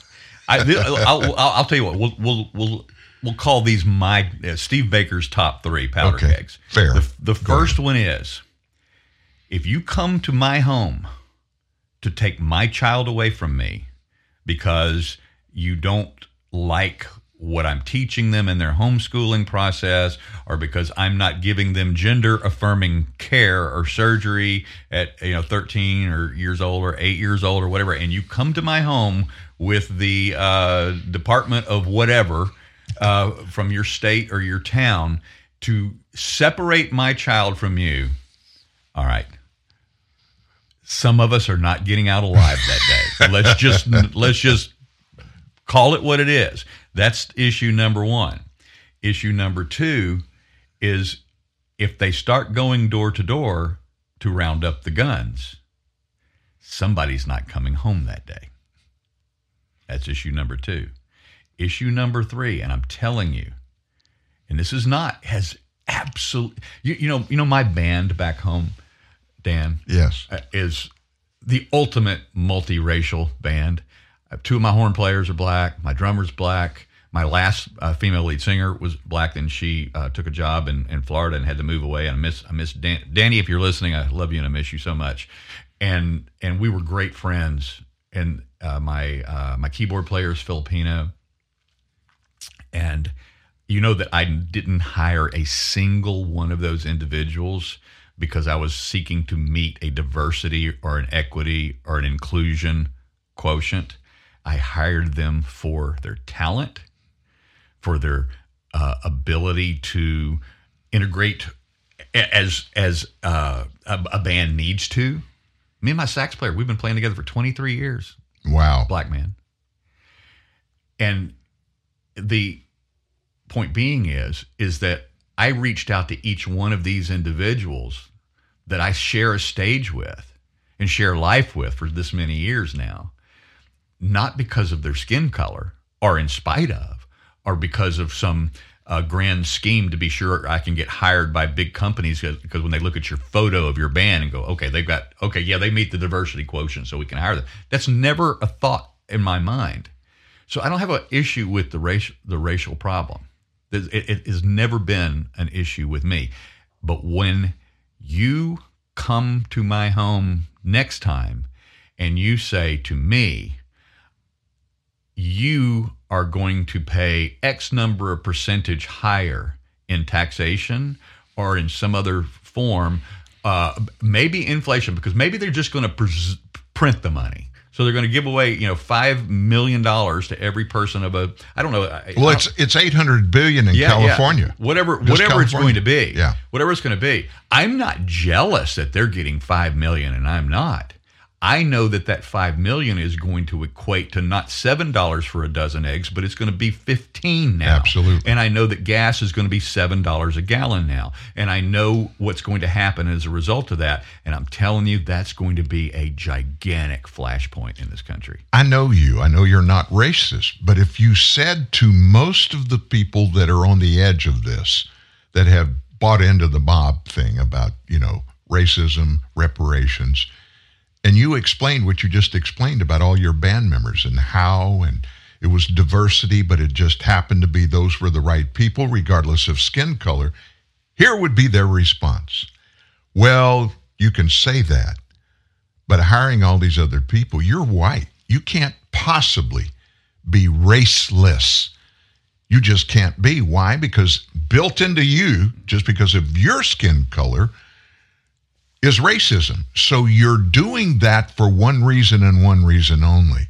I, will I'll tell you what. We'll we'll we'll we'll call these my uh, Steve Baker's top three powder okay, kegs. Fair. The, the first one is if you come to my home to take my child away from me because you don't like what I'm teaching them in their homeschooling process or because I'm not giving them gender affirming care or surgery at you know 13 or years old or 8 years old or whatever and you come to my home with the uh, department of whatever uh, from your state or your town to separate my child from you all right some of us are not getting out alive that day [laughs] let's just let's just call it what it is that's issue number one. Issue number two is if they start going door to door to round up the guns, somebody's not coming home that day. That's issue number two. Issue number three, and I'm telling you, and this is not has absolute. You, you know, you know my band back home, Dan. Yes, uh, is the ultimate multiracial band. Uh, two of my horn players are black. My drummer's black. My last uh, female lead singer was black. Then she uh, took a job in, in Florida and had to move away. And I miss I miss Dan- Danny. If you're listening, I love you and I miss you so much. And and we were great friends. And uh, my uh, my keyboard player is Filipino. And you know that I didn't hire a single one of those individuals because I was seeking to meet a diversity or an equity or an inclusion quotient. I hired them for their talent, for their uh, ability to integrate as as uh, a, a, band needs to. Me and my sax player, we've been playing together for 23 years. Wow, black man. And the point being is is that I reached out to each one of these individuals that I share a stage with and share life with for this many years now not because of their skin color or in spite of, or because of some a grand scheme to be sure I can get hired by big companies because when they look at your photo of your band and go, okay, they've got, okay, yeah, they meet the diversity quotient, so we can hire them. That's never a thought in my mind. So I don't have an issue with the racial the racial problem. It, it has never been an issue with me. But when you come to my home next time and you say to me, you are going to pay X number of percentage higher in taxation or in some other form, uh, maybe inflation, because maybe they're just going to pres- print the money. So they're going to give away, you know, five million dollars to every person of a. I don't know. Well, it's it's eight hundred billion in yeah, California. Yeah. Whatever, Just whatever it's going to be. Yeah. Whatever it's going to be. I'm not jealous that they're getting five million and I'm not. I know that that five million is going to equate to not seven dollars for a dozen eggs, but it's going to be fifteen now. Absolutely. And I know that gas is going to be seven dollars a gallon now, and I know what's going to happen as a result of that. And I'm telling you, that's going to be a gigantic flashpoint in this country. I know you. I know you're not racist. But if you said to most of the people that are on the edge of this, that have bought into the mob thing about, you know, racism, reparations, and you explained what you just explained about all your band members and how, and it was diversity, but it just happened to be those were the right people, regardless of skin color, here would be their response. Well, you can say that, but hiring all these other people, you're white. You can't possibly be raceless. You just can't be. Why? Because built into you, just because of your skin color, is racism. So you're doing that for one reason and one reason only.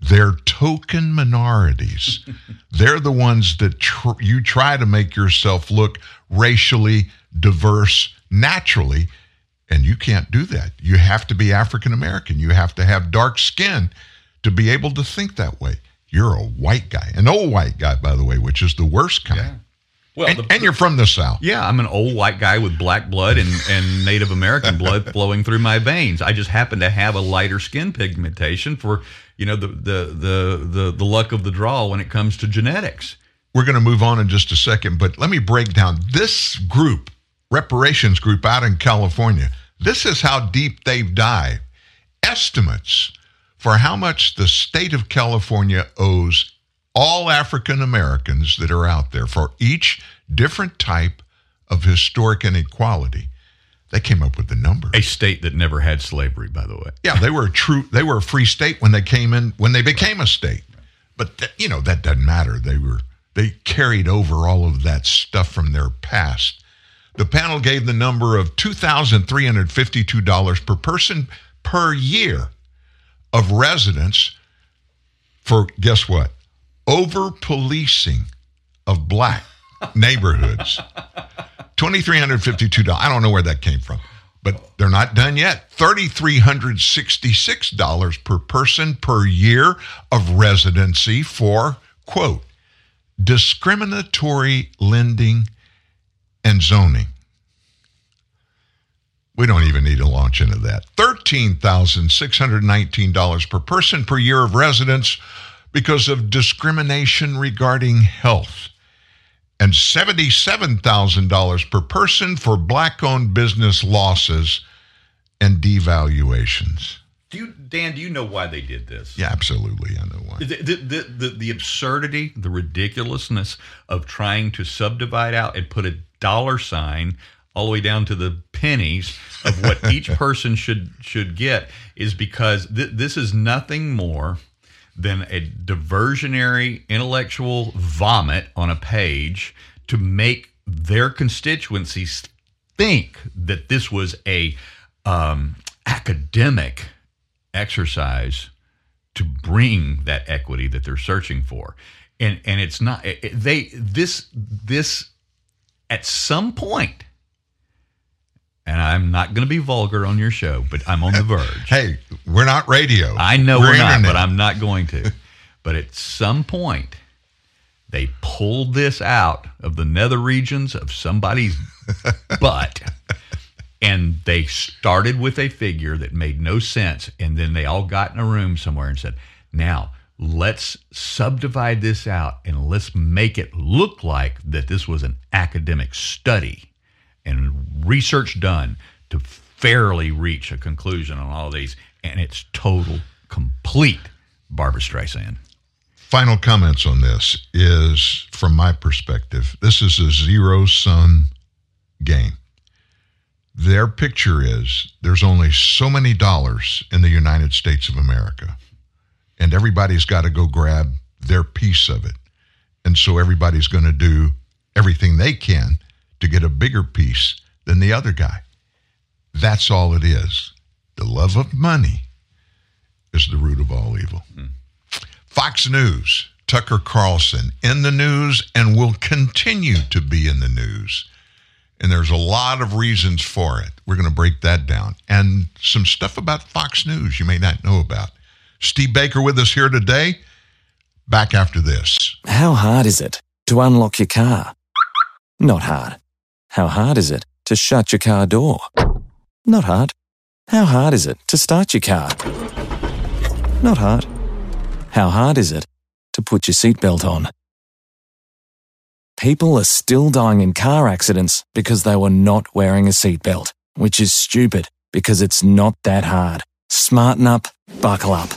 They're token minorities. [laughs] They're the ones that tr- you try to make yourself look racially diverse naturally, and you can't do that. You have to be African American. You have to have dark skin to be able to think that way. You're a white guy, an old white guy, by the way, which is the worst kind. Well, and, the- and you're from the South. Yeah, I'm an old white guy with black blood and, and Native American [laughs] blood flowing through my veins. I just happen to have a lighter skin pigmentation for you know the the the the, the luck of the draw when it comes to genetics. We're going to move on in just a second, but let me break down this group, reparations group out in California. This is how deep they've dived. Estimates for how much the state of California owes all African Americans that are out there for each different type of historic inequality. They came up with the number. A state that never had slavery, by the way. Yeah, they were a true. They were a free state when they came in. When they became a state, but th- you know that doesn't matter. They were they carried over all of that stuff from their past. The panel gave the number of two thousand three hundred fifty-two dollars per person per year of residence for guess what? Over policing of black neighborhoods. $2,352. I don't know where that came from, but they're not done yet. $3,366 per person per year of residency for, quote, discriminatory lending and zoning. We don't even need to launch into that. $13,619 per person per year of residence because of discrimination regarding health and $77,000 per person for black owned business losses and devaluations. Do you, Dan? Do you know why they did this? Yeah, absolutely. I know why. The, the, the, the, absurdity, the ridiculousness of trying to subdivide out and put a dollar sign all the way down to the pennies of what each [laughs] person should should get is because th- this is nothing more than a diversionary intellectual vomit on a page to make their constituencies think that this was a um, academic exercise to bring that equity that they're searching for. And and it's not they this this at some point and I'm not going to be vulgar on your show, but I'm on the [laughs] verge. Hey, we're not radio. I know We're we're, not, but I'm not going to. [laughs] but at some point, they pulled this out of the nether regions of somebody's [laughs] butt, and they started with a figure that made no sense, and then they all got in a room somewhere and said, "Now let's subdivide this out and let's make it look like that this was an academic study and research done to fairly reach a conclusion on all of these. And it's total, complete Barbra Streisand. Final comments on this is from my perspective, this is a zero sum game. Their picture is there's only so many dollars in the United States of America, and everybody's got to go grab their piece of it. And so everybody's going to do everything they can to get a bigger piece than the other guy. That's all it is. The love of money is the root of all evil. Hmm. Fox News, Tucker Carlson in the news and will continue to be in the news. And there's a lot of reasons for it. We're going to break that down. And some stuff about Fox News you may not know about. Steve Baker with us here today. Back after this. How hard is it to unlock your car? Not hard. How hard is it to shut your car door? Not hard. How hard is it to start your car? Not hard. How hard is it to put your seatbelt on? People are still dying in car accidents because they were not wearing a seatbelt, which is stupid because it's not that hard. Smarten up, buckle up.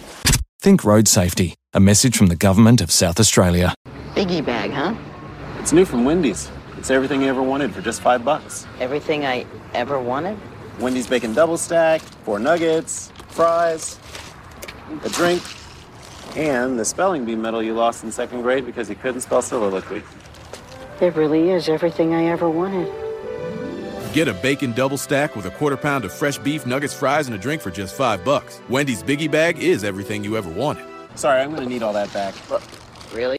Think road safety. A message from the Government of South Australia. Biggie bag, huh? It's new from Wendy's. It's everything you ever wanted for just five bucks. Everything I ever wanted? Wendy's bacon double stack, four nuggets, fries, a drink, and the spelling bee medal you lost in second grade because you couldn't spell soliloquy. It really is everything I ever wanted. Get a bacon double stack with a quarter pound of fresh beef, nuggets, fries, and a drink for just five bucks. Wendy's Biggie Bag is everything you ever wanted. Sorry, I'm gonna need all that back. Really?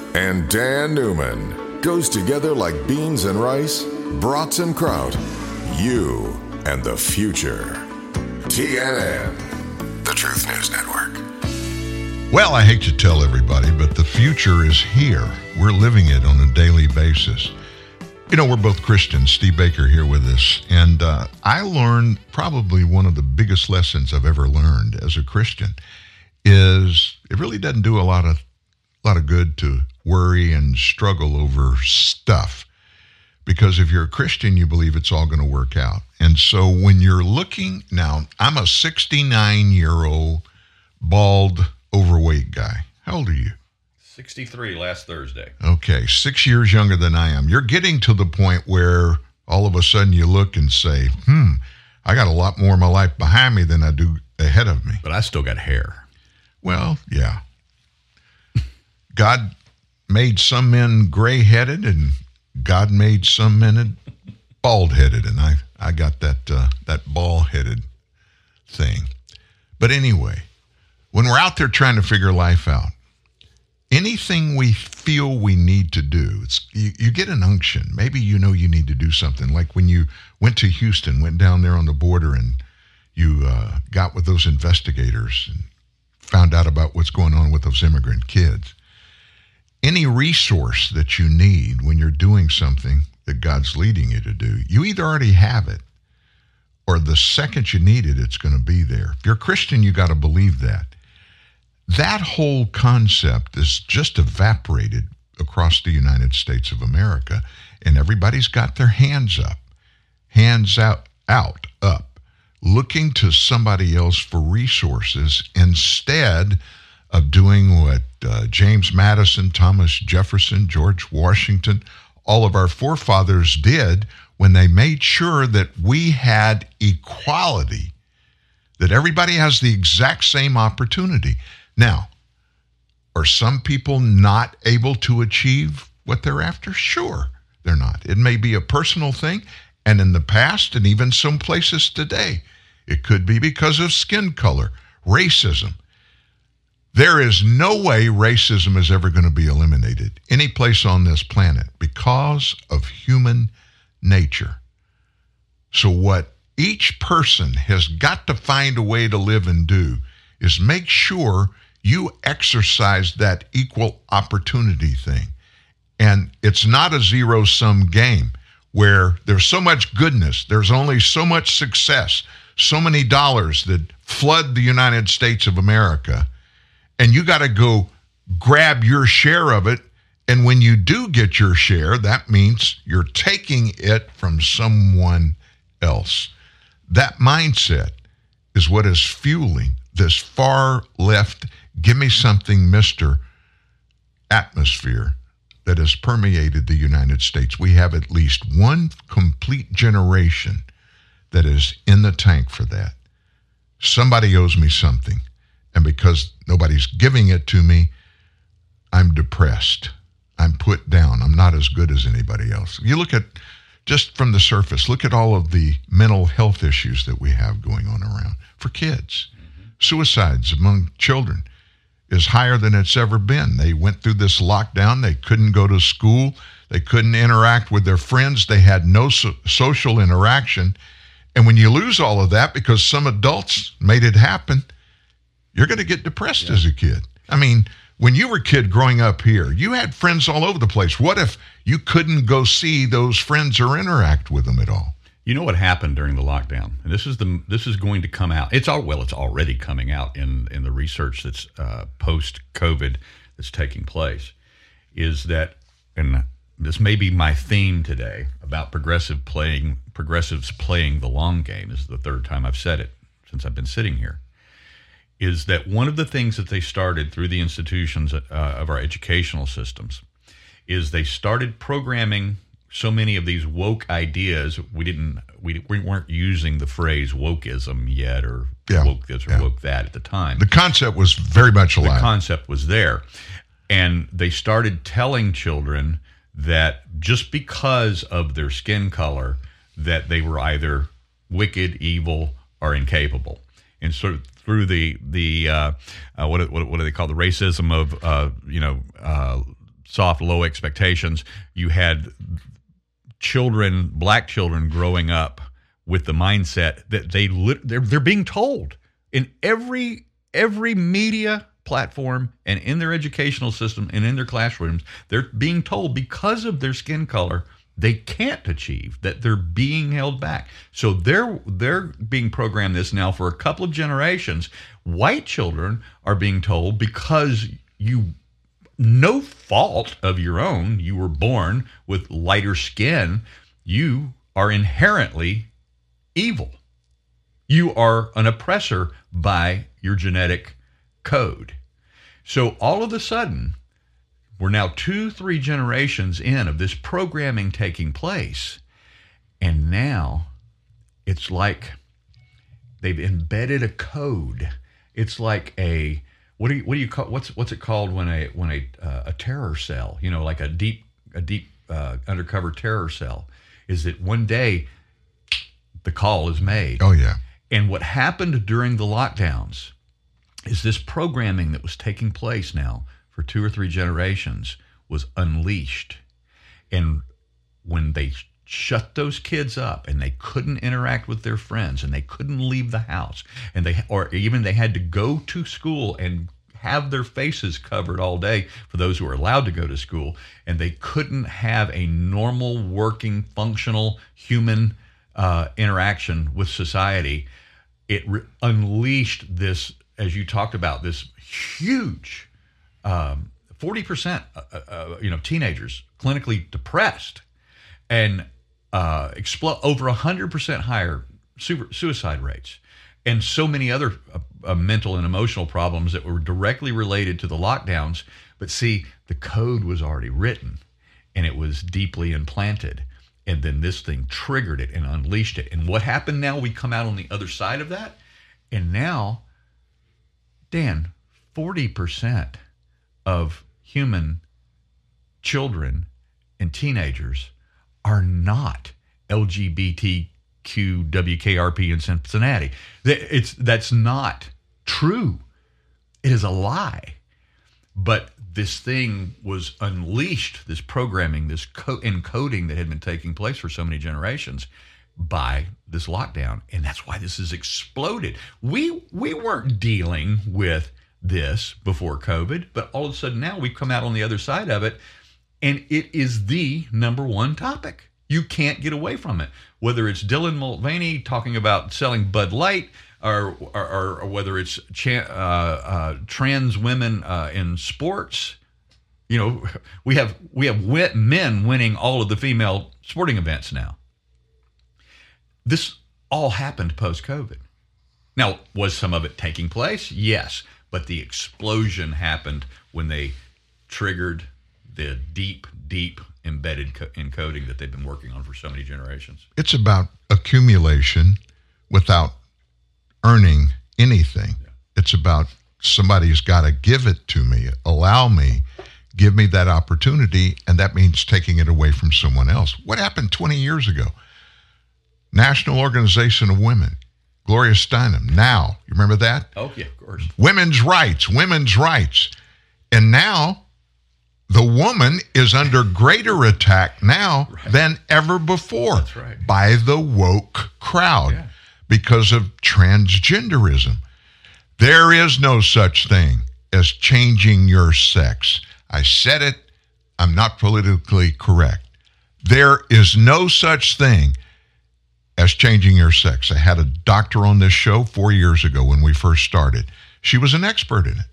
and Dan Newman goes together like beans and rice, brats and kraut. You and the future. TNN, the Truth News Network. Well, I hate to tell everybody, but the future is here. We're living it on a daily basis. You know, we're both Christians. Steve Baker here with us. And uh, I learned probably one of the biggest lessons I've ever learned as a Christian is it really doesn't do a lot of a lot of good to worry and struggle over stuff. Because if you're a Christian, you believe it's all going to work out. And so when you're looking now, I'm a 69 year old, bald, overweight guy. How old are you? 63 last Thursday. Okay, six years younger than I am. You're getting to the point where all of a sudden you look and say, hmm, I got a lot more of my life behind me than I do ahead of me. But I still got hair. Well, yeah. God made some men gray headed and God made some men bald headed. And I, I got that, uh, that bald headed thing. But anyway, when we're out there trying to figure life out, anything we feel we need to do, it's, you, you get an unction. Maybe you know you need to do something. Like when you went to Houston, went down there on the border, and you uh, got with those investigators and found out about what's going on with those immigrant kids. Any resource that you need when you're doing something that God's leading you to do, you either already have it or the second you need it, it's going to be there. If you're a Christian, you got to believe that. That whole concept is just evaporated across the United States of America, and everybody's got their hands up, hands out, out, up, looking to somebody else for resources instead of doing what uh, James Madison, Thomas Jefferson, George Washington, all of our forefathers did when they made sure that we had equality, that everybody has the exact same opportunity. Now, are some people not able to achieve what they're after? Sure, they're not. It may be a personal thing, and in the past, and even some places today, it could be because of skin color, racism. There is no way racism is ever going to be eliminated any place on this planet because of human nature. So, what each person has got to find a way to live and do is make sure you exercise that equal opportunity thing. And it's not a zero sum game where there's so much goodness, there's only so much success, so many dollars that flood the United States of America, and you got to go grab your share of it. And when you do get your share, that means you're taking it from someone else. That mindset is what is fueling this far left, give me something, Mr. atmosphere that has permeated the United States. We have at least one complete generation that is in the tank for that. Somebody owes me something. And because nobody's giving it to me, I'm depressed. I'm put down. I'm not as good as anybody else. You look at just from the surface, look at all of the mental health issues that we have going on around for kids. Mm-hmm. Suicides among children is higher than it's ever been. They went through this lockdown. They couldn't go to school. They couldn't interact with their friends. They had no so- social interaction. And when you lose all of that because some adults made it happen, you're going to get depressed yeah. as a kid. I mean, when you were a kid growing up here, you had friends all over the place. What if you couldn't go see those friends or interact with them at all? You know what happened during the lockdown, and this is the this is going to come out. It's all well, it's already coming out in in the research that's uh, post COVID that's taking place. Is that and this may be my theme today about progressive playing progressives playing the long game. This is the third time I've said it since I've been sitting here. Is that one of the things that they started through the institutions uh, of our educational systems? Is they started programming so many of these woke ideas we didn't we, we weren't using the phrase wokeism yet or yeah. woke this or yeah. woke that at the time the concept was very much alive the concept was there and they started telling children that just because of their skin color that they were either wicked evil or incapable and sort of through the the uh, uh, what, what, what do they call the racism of uh, you know uh, soft low expectations. You had children, black children growing up with the mindset that they they're they're being told in every every media platform and in their educational system and in their classrooms, they're being told because of their skin color they can't achieve that they're being held back. So they're they're being programmed this now for a couple of generations. White children are being told because you no fault of your own. You were born with lighter skin. You are inherently evil. You are an oppressor by your genetic code. So all of a sudden, we're now two, three generations in of this programming taking place. And now it's like they've embedded a code. It's like a what do you what do you call what's what's it called when a when a uh, a terror cell you know like a deep a deep uh, undercover terror cell is that one day the call is made oh yeah and what happened during the lockdowns is this programming that was taking place now for two or three generations was unleashed. And when they shut those kids up and they couldn't interact with their friends and they couldn't leave the house and they or even they had to go to school and have their faces covered all day for those who are allowed to go to school and they couldn't have a normal working functional human uh, interaction with society it re- unleashed this as you talked about this huge um, 40% uh, uh, you know teenagers clinically depressed and uh, explode over 100% higher super, suicide rates and so many other uh, uh, mental and emotional problems that were directly related to the lockdowns. But see, the code was already written and it was deeply implanted. And then this thing triggered it and unleashed it. And what happened now? We come out on the other side of that. And now, Dan, 40% of human children and teenagers are not LGBTQ WKRP in Cincinnati. It's that's not true. It is a lie. But this thing was unleashed, this programming, this co- encoding that had been taking place for so many generations by this lockdown. And that's why this has exploded. We we weren't dealing with this before COVID, but all of a sudden now we've come out on the other side of it and it is the number one topic. You can't get away from it. Whether it's Dylan Mulvaney talking about selling Bud Light, or, or, or whether it's cha- uh, uh, trans women uh, in sports, you know, [laughs] we have we have men winning all of the female sporting events now. This all happened post COVID. Now, was some of it taking place? Yes, but the explosion happened when they triggered the deep, deep embedded co- encoding that they've been working on for so many generations. It's about accumulation without earning anything. Yeah. It's about somebody's got to give it to me, allow me, give me that opportunity, and that means taking it away from someone else. What happened 20 years ago? National Organization of Women, Gloria Steinem. Now, you remember that? Oh, yeah, of course. Women's rights, women's rights. And now the woman is under greater attack now right. than ever before right. by the woke crowd yeah. because of transgenderism. There is no such thing as changing your sex. I said it, I'm not politically correct. There is no such thing as changing your sex. I had a doctor on this show four years ago when we first started. She was an expert in it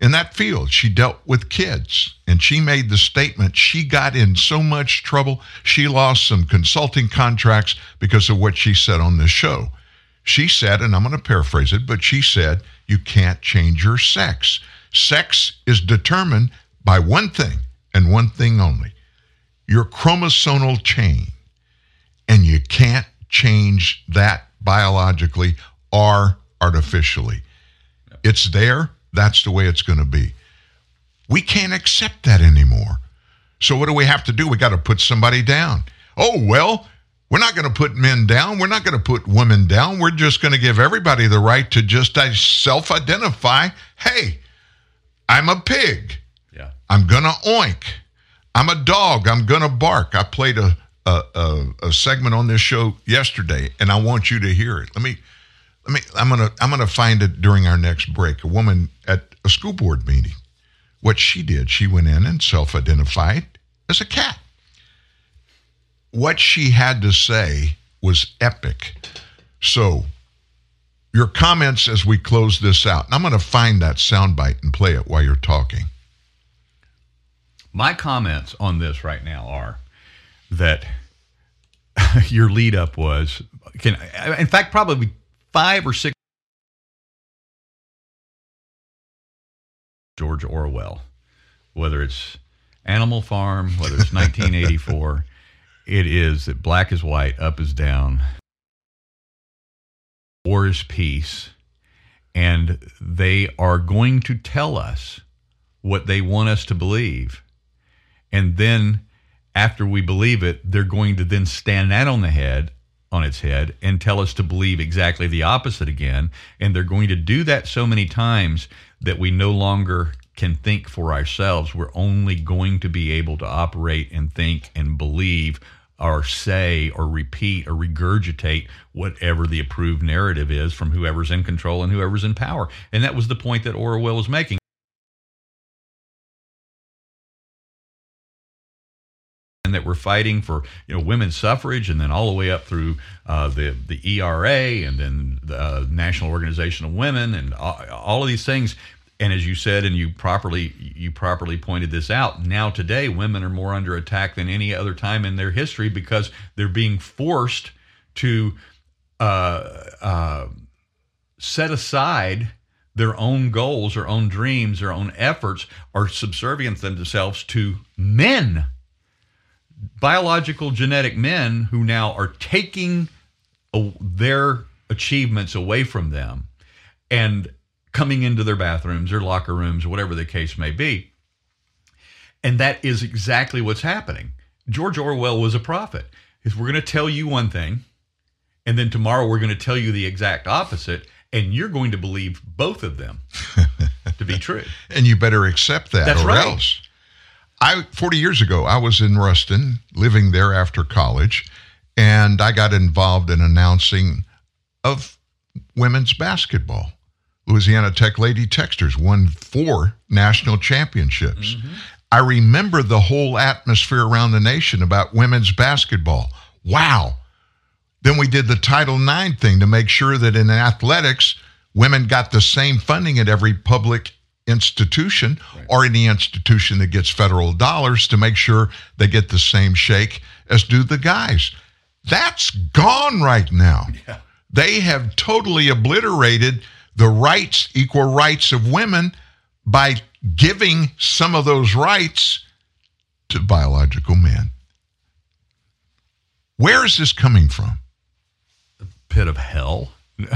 in that field. She dealt with kids and she made the statement she got in so much trouble, she lost some consulting contracts because of what she said on this show. She said, and I'm going to paraphrase it, but she said, you can't change your sex. Sex is determined by one thing and one thing only your chromosomal chain. And you can't change that biologically or artificially. It's there that's the way it's going to be. We can't accept that anymore. So what do we have to do? We got to put somebody down. Oh, well, we're not going to put men down. We're not going to put women down. We're just going to give everybody the right to just uh, self identify. Hey, I'm a pig. Yeah. I'm going to oink. I'm a dog. I'm going to bark. I played a, a, a, a segment on this show yesterday, and I want you to hear it. Let me let me i'm gonna i'm gonna find it during our next break. A woman at a school board meeting what she did she went in and self-identified as a cat. What she had to say was epic. So your comments as we close this out and i'm going to find that soundbite and play it while you're talking. My comments on this right now are that [laughs] your lead up was can in fact probably five or six George Orwell, whether it's Animal Farm, whether it's 1984, [laughs] it is that black is white, up is down, war is peace, and they are going to tell us what they want us to believe. And then after we believe it, they're going to then stand that on the head on its head and tell us to believe exactly the opposite again. And they're going to do that so many times that we no longer can think for ourselves. We're only going to be able to operate and think and believe or say or repeat or regurgitate whatever the approved narrative is from whoever's in control and whoever's in power. And that was the point that Orwell was making. And that we're fighting for you know women's suffrage, and then all the way up through uh, the the ERA, and then the uh, National Organization of Women, and all, all of these things. And as you said, and you properly you properly pointed this out, now today women are more under attack than any other time in their history because they're being forced to uh, uh, set aside their own goals, their own dreams, their own efforts, are subservient themselves to men, biological genetic men who now are taking their achievements away from them and coming into their bathrooms, their locker rooms, or whatever the case may be. And that is exactly what's happening. George Orwell was a prophet. Is we're going to tell you one thing, and then tomorrow we're going to tell you the exact opposite, and you're going to believe both of them to be [laughs] true. and you better accept that That's or right. else. I 40 years ago, I was in Ruston, living there after college, and I got involved in announcing of women's basketball. Louisiana Tech Lady Techsters won four national championships. Mm-hmm. I remember the whole atmosphere around the nation about women's basketball. Wow. Then we did the Title IX thing to make sure that in athletics, women got the same funding at every public institution or any institution that gets federal dollars to make sure they get the same shake as do the guys. That's gone right now. They have totally obliterated the rights, equal rights of women by giving some of those rights to biological men. Where is this coming from? The pit of hell, [laughs]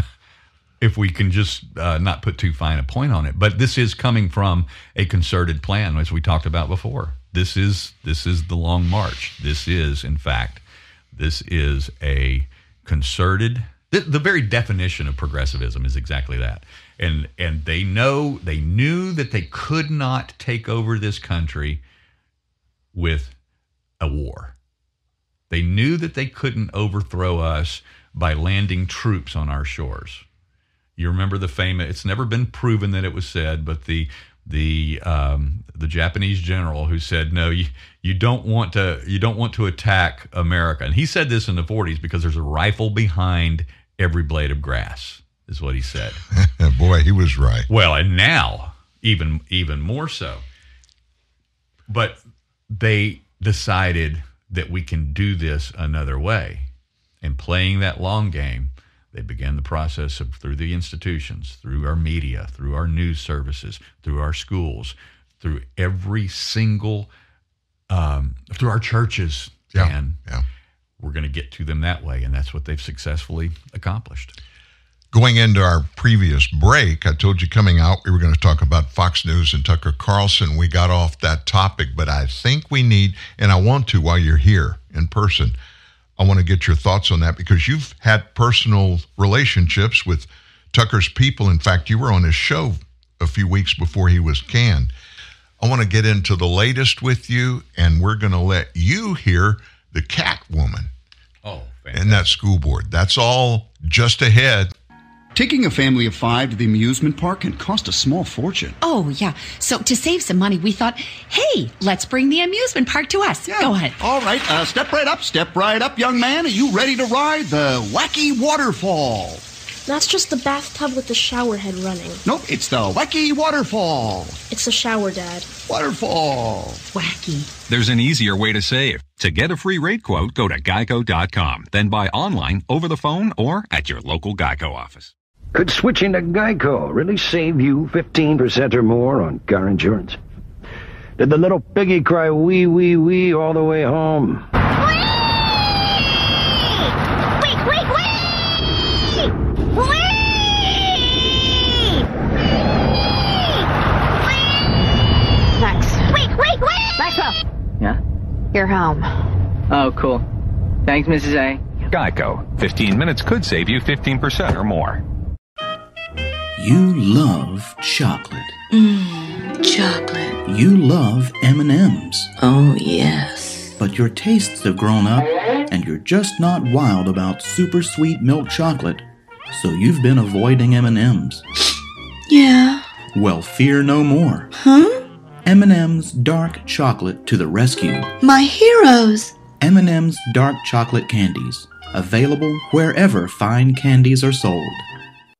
if we can just uh, not put too fine a point on it. But this is coming from a concerted plan, as we talked about before. This is this is the long march. This is, in fact, this is a concerted. The, the very definition of progressivism is exactly that. And and they know they knew that they could not take over this country with a war. They knew that they couldn't overthrow us by landing troops on our shores. You remember the famous? It's never been proven that it was said, but the the um, the Japanese general who said, "No, you you don't want to you don't want to attack America," and he said this in the 40s because there's a rifle behind every blade of grass. Is what he said. [laughs] Boy, he was right. Well, and now even even more so. But they decided that we can do this another way. And playing that long game, they began the process of through the institutions, through our media, through our news services, through our schools, through every single, um, through our churches. Yeah, Dan, yeah. We're going to get to them that way, and that's what they've successfully accomplished. Going into our previous break, I told you coming out we were going to talk about Fox News and Tucker Carlson. We got off that topic, but I think we need, and I want to while you're here in person, I want to get your thoughts on that because you've had personal relationships with Tucker's people. In fact, you were on his show a few weeks before he was canned. I want to get into the latest with you, and we're going to let you hear the cat woman Oh, and that school board. That's all just ahead. Taking a family of five to the amusement park can cost a small fortune. Oh, yeah. So to save some money, we thought, hey, let's bring the amusement park to us. Yeah. Go ahead. All right, uh, step right up, step right up, young man. Are you ready to ride the wacky waterfall? That's just the bathtub with the shower head running. Nope, it's the wacky waterfall. It's the shower, Dad. Waterfall. Wacky. There's an easier way to save. To get a free rate quote, go to geico.com, then buy online, over the phone, or at your local Geico office. Could switching to Geico really save you 15% or more on car insurance? Did the little piggy cry wee wee wee all the way home? You're home. Oh, cool. Thanks, Mrs. A. Geico. 15 minutes could save you 15% or more. You love chocolate. Mmm, chocolate. You love M&Ms. Oh, yes. But your tastes have grown up and you're just not wild about super sweet milk chocolate. So you've been avoiding M&Ms. Yeah. Well, fear no more. Huh? M&M's dark chocolate to the rescue. My heroes. M&M's dark chocolate candies, available wherever fine candies are sold.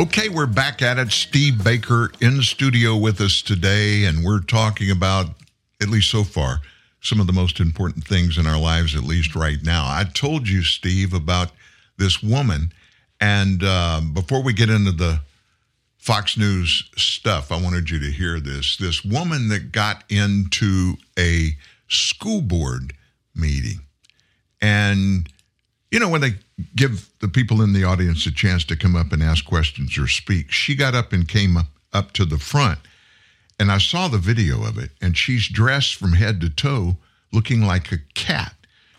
Okay, we're back at it. Steve Baker in studio with us today, and we're talking about, at least so far, some of the most important things in our lives, at least right now. I told you, Steve, about this woman, and um, before we get into the Fox News stuff, I wanted you to hear this. This woman that got into a school board meeting, and you know, when they give the people in the audience a chance to come up and ask questions or speak, she got up and came up, up to the front. And I saw the video of it, and she's dressed from head to toe looking like a cat.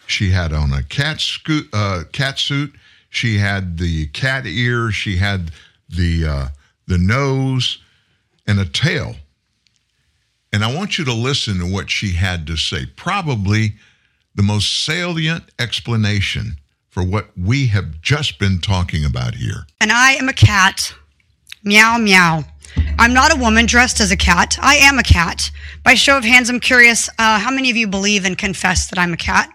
She had on a cat, sco- uh, cat suit. She had the cat ears. She had the, uh, the nose and a tail. And I want you to listen to what she had to say. Probably the most salient explanation for what we have just been talking about here. And I am a cat. Meow, meow. I'm not a woman dressed as a cat. I am a cat. By show of hands, I'm curious uh, how many of you believe and confess that I'm a cat?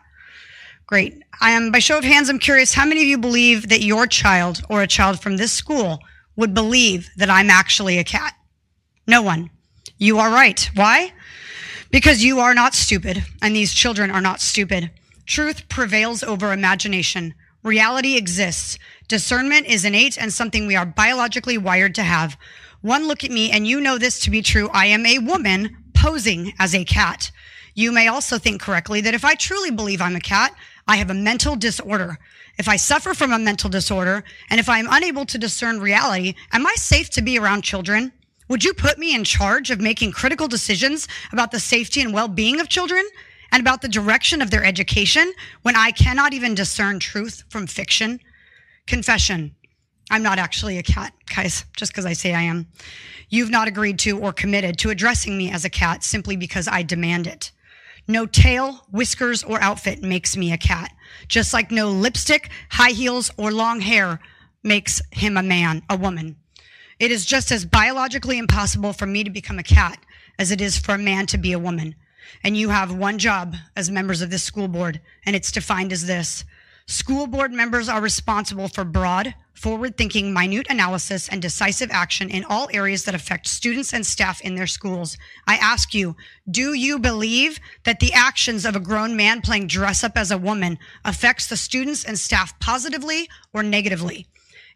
Great. I am, by show of hands, I'm curious how many of you believe that your child or a child from this school would believe that I'm actually a cat? No one. You are right. Why? Because you are not stupid, and these children are not stupid. Truth prevails over imagination. Reality exists. Discernment is innate and something we are biologically wired to have. One look at me and you know this to be true. I am a woman posing as a cat. You may also think correctly that if I truly believe I'm a cat, I have a mental disorder. If I suffer from a mental disorder and if I am unable to discern reality, am I safe to be around children? Would you put me in charge of making critical decisions about the safety and well-being of children? And about the direction of their education when I cannot even discern truth from fiction? Confession. I'm not actually a cat, guys, just because I say I am. You've not agreed to or committed to addressing me as a cat simply because I demand it. No tail, whiskers, or outfit makes me a cat, just like no lipstick, high heels, or long hair makes him a man, a woman. It is just as biologically impossible for me to become a cat as it is for a man to be a woman. And you have one job as members of this school board, and it's defined as this. School board members are responsible for broad, forward thinking, minute analysis and decisive action in all areas that affect students and staff in their schools. I ask you, do you believe that the actions of a grown man playing dress up as a woman affects the students and staff positively or negatively?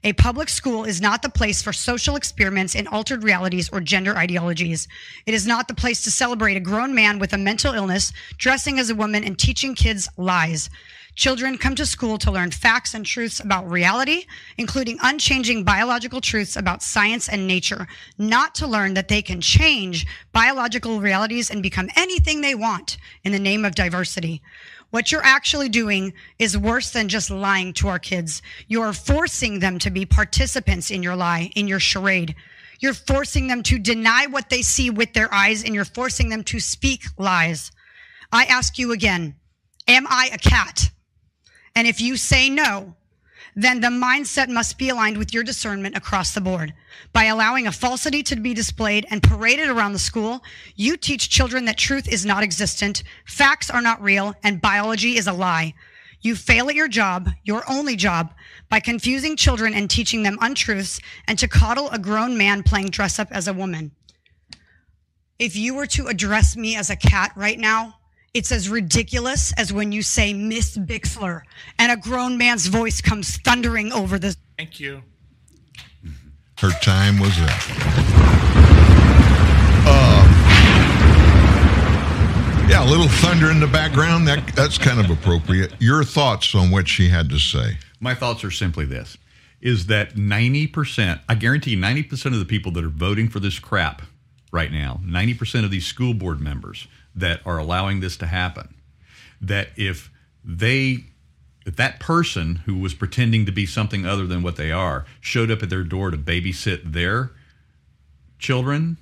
A public school is not the place for social experiments in altered realities or gender ideologies. It is not the place to celebrate a grown man with a mental illness, dressing as a woman, and teaching kids lies. Children come to school to learn facts and truths about reality, including unchanging biological truths about science and nature, not to learn that they can change biological realities and become anything they want in the name of diversity. What you're actually doing is worse than just lying to our kids. You're forcing them to be participants in your lie, in your charade. You're forcing them to deny what they see with their eyes, and you're forcing them to speak lies. I ask you again, am I a cat? And if you say no, then the mindset must be aligned with your discernment across the board. By allowing a falsity to be displayed and paraded around the school, you teach children that truth is not existent, facts are not real, and biology is a lie. You fail at your job, your only job, by confusing children and teaching them untruths and to coddle a grown man playing dress up as a woman. If you were to address me as a cat right now, it's as ridiculous as when you say Miss Bixler and a grown man's voice comes thundering over the. Thank you. Her time was up. Uh, yeah, a little thunder in the background. That that's kind of appropriate. Your thoughts on what she had to say? My thoughts are simply this: is that ninety percent? I guarantee ninety percent of the people that are voting for this crap right now, ninety percent of these school board members that are allowing this to happen, that if they if that person who was pretending to be something other than what they are showed up at their door to babysit their children,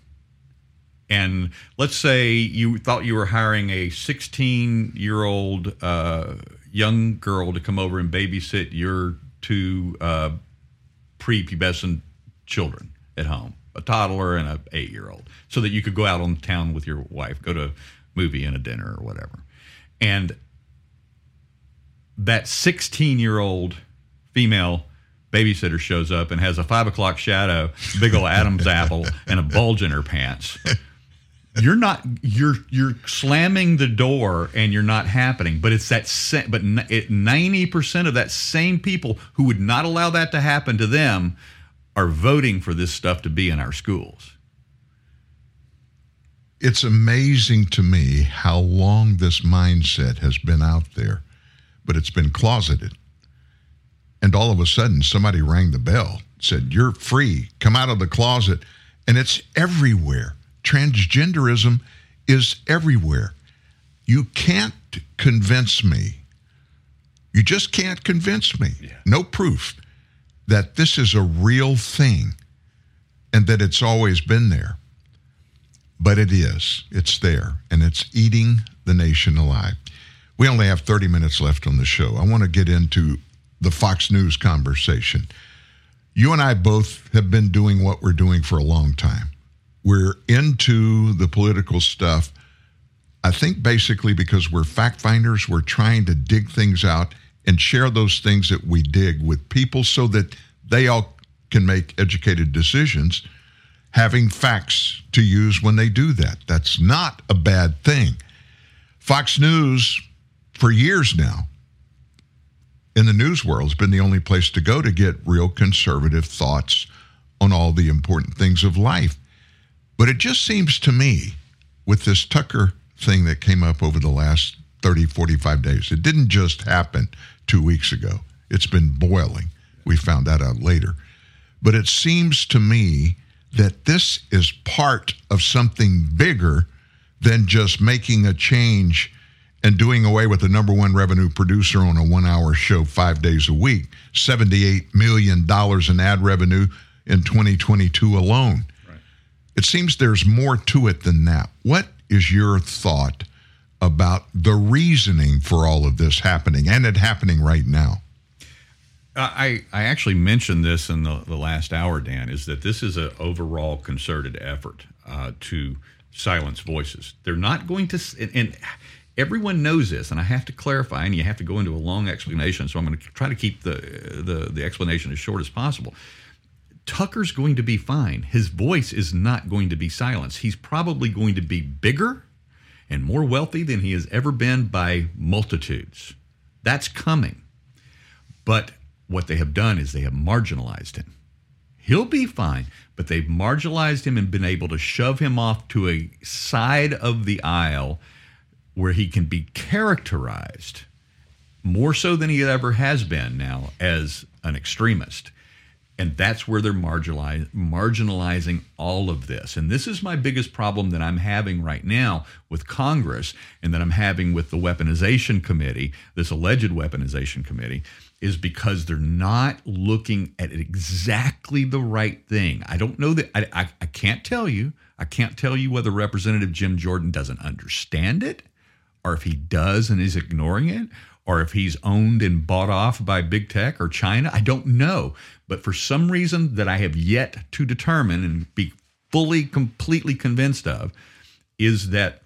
And let's say you thought you were hiring a 16 year old uh, young girl to come over and babysit your two uh, prepubescent children at home, a toddler and a eight year old, so that you could go out on town with your wife, go to movie and a dinner or whatever. And that 16 year old female babysitter shows up and has a five o'clock shadow, big old Adam's [laughs] apple, and a bulge in her pants. You're not you're you're slamming the door and you're not happening. But it's that but ninety percent of that same people who would not allow that to happen to them are voting for this stuff to be in our schools. It's amazing to me how long this mindset has been out there, but it's been closeted. And all of a sudden, somebody rang the bell, said, You're free, come out of the closet. And it's everywhere. Transgenderism is everywhere. You can't convince me, you just can't convince me, yeah. no proof that this is a real thing and that it's always been there. But it is. It's there, and it's eating the nation alive. We only have 30 minutes left on the show. I want to get into the Fox News conversation. You and I both have been doing what we're doing for a long time. We're into the political stuff. I think basically because we're fact finders, we're trying to dig things out and share those things that we dig with people so that they all can make educated decisions having facts to use when they do that. That's not a bad thing. Fox News, for years now, in the news world, has been the only place to go to get real conservative thoughts on all the important things of life. But it just seems to me, with this Tucker thing that came up over the last 30, 45 days, it didn't just happen two weeks ago. It's been boiling. We found that out later. But it seems to me that this is part of something bigger than just making a change and doing away with the number one revenue producer on a one hour show five days a week. $78 million in ad revenue in 2022 alone. Right. It seems there's more to it than that. What is your thought about the reasoning for all of this happening and it happening right now? I, I actually mentioned this in the, the last hour, Dan, is that this is an overall concerted effort uh, to silence voices. They're not going to, and, and everyone knows this, and I have to clarify, and you have to go into a long explanation. So I'm going to try to keep the the, the explanation as short as possible. Tucker's going to be fine. His voice is not going to be silenced. He's probably going to be bigger and more wealthy than he has ever been by multitudes. That's coming. But what they have done is they have marginalized him. He'll be fine, but they've marginalized him and been able to shove him off to a side of the aisle where he can be characterized more so than he ever has been now as an extremist. And that's where they're marginalizing all of this. And this is my biggest problem that I'm having right now with Congress and that I'm having with the weaponization committee, this alleged weaponization committee, is because they're not looking at exactly the right thing. I don't know that, I, I, I can't tell you. I can't tell you whether Representative Jim Jordan doesn't understand it or if he does and is ignoring it, or if he's owned and bought off by big tech or China. I don't know. But for some reason that I have yet to determine and be fully, completely convinced of, is that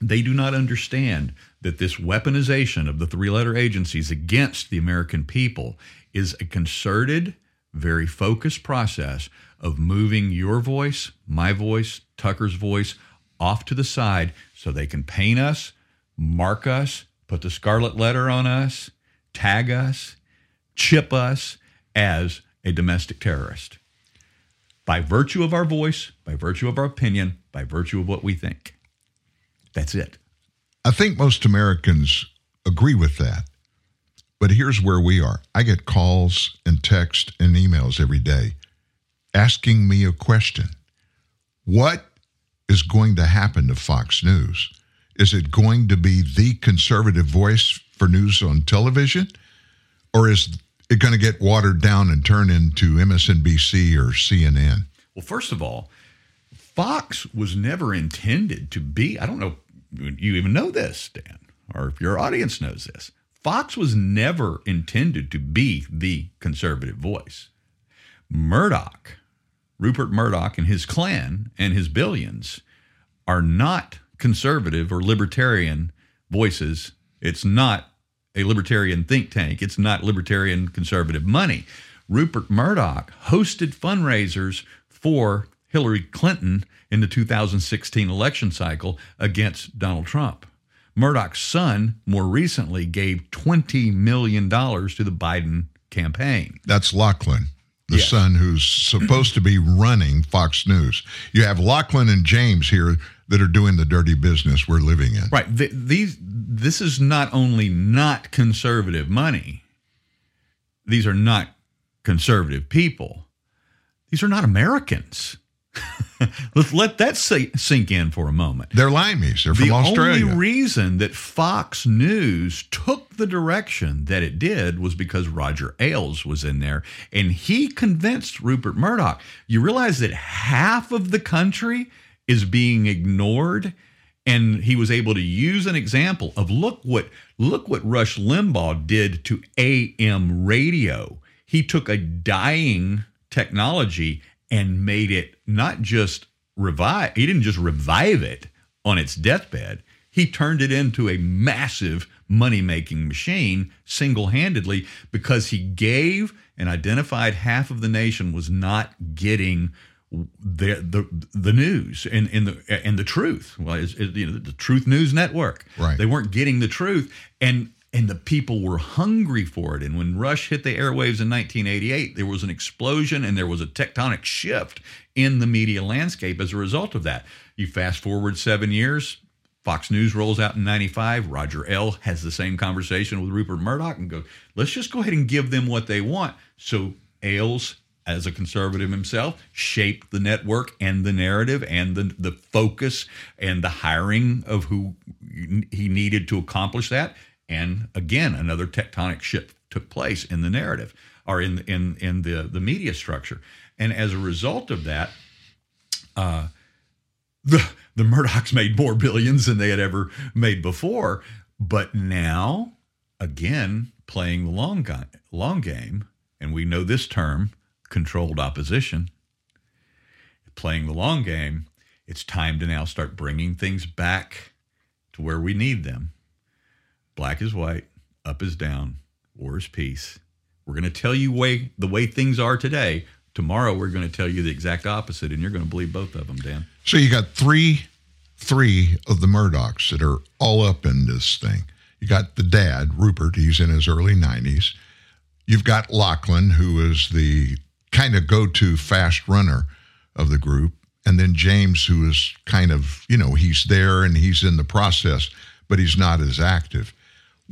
they do not understand that this weaponization of the three letter agencies against the American people is a concerted, very focused process of moving your voice, my voice, Tucker's voice off to the side so they can paint us mark us, put the scarlet letter on us, tag us, chip us as a domestic terrorist. By virtue of our voice, by virtue of our opinion, by virtue of what we think. That's it. I think most Americans agree with that. But here's where we are I get calls and text and emails every day asking me a question What is going to happen to Fox News? Is it going to be the conservative voice for news on television? Or is it going to get watered down and turn into MSNBC or CNN? Well, first of all, Fox was never intended to be, I don't know, you even know this, Dan, or if your audience knows this. Fox was never intended to be the conservative voice. Murdoch, Rupert Murdoch and his clan and his billions are not conservative or libertarian voices. It's not a libertarian think tank. It's not libertarian conservative money. Rupert Murdoch hosted fundraisers for Hillary Clinton in the 2016 election cycle against Donald Trump. Murdoch's son more recently gave $20 million to the Biden campaign. That's Lachlan, the Yes. son who's supposed to be running Fox News. You have Lachlan and James here that are doing the dirty business we're living in. Right. Th- these this is not only not conservative money. These are not conservative people. These are not Americans. [laughs] Let's let that si- sink in for a moment. They're limeys. They're from the Australia. only reason that Fox News took the direction that it did was because Roger Ailes was in there and he convinced Rupert Murdoch. You realize that half of the country is being ignored and he was able to use an example of look what look what Rush Limbaugh did to AM radio. He took a dying technology and made it not just revive he didn't just revive it on its deathbed. He turned it into a massive money-making machine single-handedly because he gave and identified half of the nation was not getting the the, the news and, and the and the truth. Well it's, it, you know the truth news network. Right. they weren't getting the truth. And and the people were hungry for it and when rush hit the airwaves in 1988 there was an explosion and there was a tectonic shift in the media landscape as a result of that you fast forward 7 years Fox News rolls out in 95. Roger Ailes has the same conversation with Rupert Murdoch and goes, let's just go ahead and give them what they want. So Ailes, as a conservative himself, shaped the network and the narrative and the, the focus and the hiring of who he needed to accomplish that. And again, another tectonic shift took place in the narrative or in, in, in the, the media structure. And as a result of that, uh, the the Murdochs made more billions than they had ever made before, but now again playing the long long game, and we know this term, controlled opposition. Playing the long game, it's time to now start bringing things back to where we need them. Black is white, up is down, war is peace. We're going to tell you way the way things are today. Tomorrow we're going to tell you the exact opposite, and you're going to believe both of them, Dan. So you got three, three of the Murdochs that are all up in this thing. You got the dad, Rupert. He's in his early nineties. You've got Lachlan, who is the kind of go-to fast runner of the group, and then James, who is kind of you know he's there and he's in the process, but he's not as active.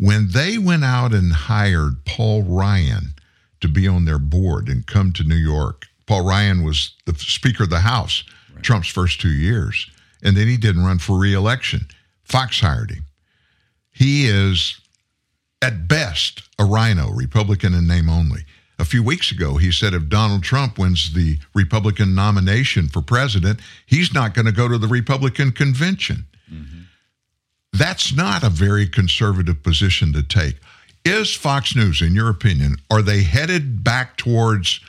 When they went out and hired Paul Ryan to be on their board and come to New York, Paul Ryan was the Speaker of the House Trump's first two years, and then he didn't run for reelection. Fox hired him. He is, at best, a RINO, Republican in name only. A few weeks ago, he said if Donald Trump wins the Republican nomination for president, he's not going to go to the Republican convention. Mm-hmm. That's not a very conservative position to take. Is Fox News, in your opinion, are they headed back towards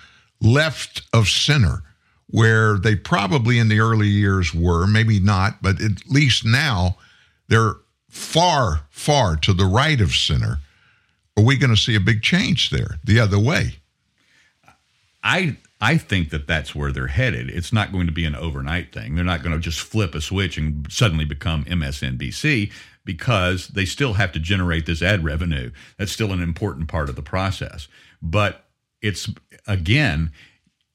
left of center, where they probably in the early years were, maybe not, but at least now they're far, far to the right of center? Are we going to see a big change there the other way? I I think that that's where they're headed. It's not going to be an overnight thing. They're not going to just flip a switch and suddenly become MSNBC because they still have to generate this ad revenue. That's still an important part of the process. But it's again,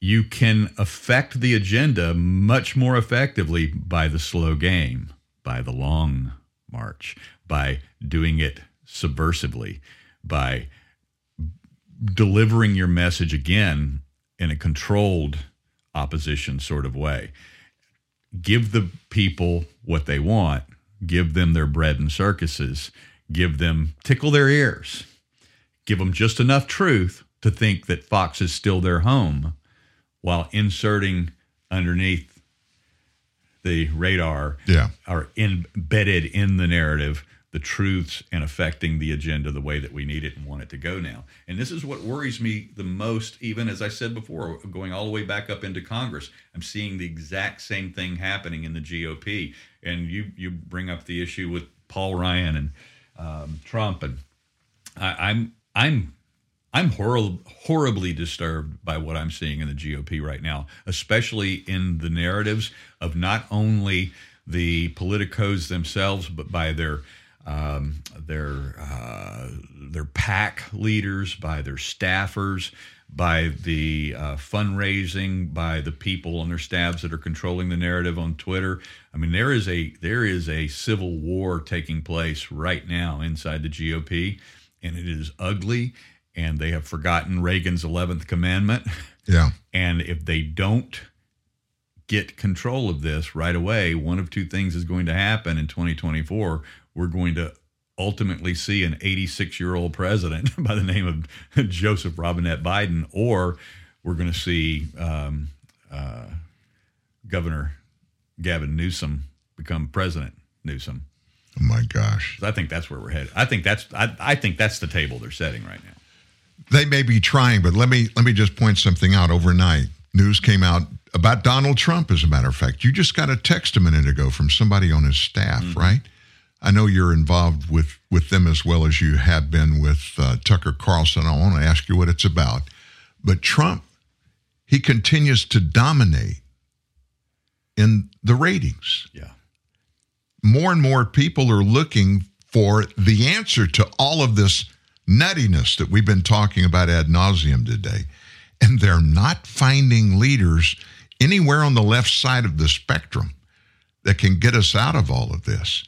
you can affect the agenda much more effectively by the slow game, by the long march, by doing it subversively, by delivering your message again in a controlled opposition sort of way. Give the people what they want, give them their bread and circuses, give them, tickle their ears, give them just enough truth to think that Fox is still their home while inserting underneath the radar Yeah. are embedded in the narrative, the truths, and affecting the agenda the way that we need it and want it to go now. And this is what worries me the most, even as I said before, going all the way back up into Congress. I'm seeing the exact same thing happening in the GOP. And you you bring up the issue with Paul Ryan and um, Trump, and I, I'm I'm I'm horrib- horribly disturbed by what I'm seeing in the GOP right now, especially in the narratives of not only the politicos themselves, but by their um, their uh, their PAC leaders, by their staffers, by the uh, fundraising, by the people on their staffs that are controlling the narrative on Twitter. I mean, there is a there is a civil war taking place right now inside the GOP, and it is ugly. And they have forgotten Reagan's eleventh commandment. Yeah. [laughs] And if they don't get control of this right away, one of two things is going to happen in 2024. We're going to ultimately see an 86 year old president [laughs] by the name of Joseph Robinette Biden, or we're going to see um, uh, Governor Gavin Newsom become President Newsom. Oh my gosh. I think that's where we're headed. I think that's I, I think that's the table they're setting right now. They may be trying, but let me let me just point something out. Overnight, news came out about Donald Trump. As a matter of fact, you just got a text a minute ago from somebody on his staff, right? I know you're involved with with them as well as you have been with uh, Tucker Carlson. I want to ask you what it's about, but Trump, he continues to dominate in the ratings. Yeah. More and more people are looking for the answer to all of this nuttiness that we've been talking about ad nauseum today. And they're not finding leaders anywhere on the left side of the spectrum that can get us out of all of this.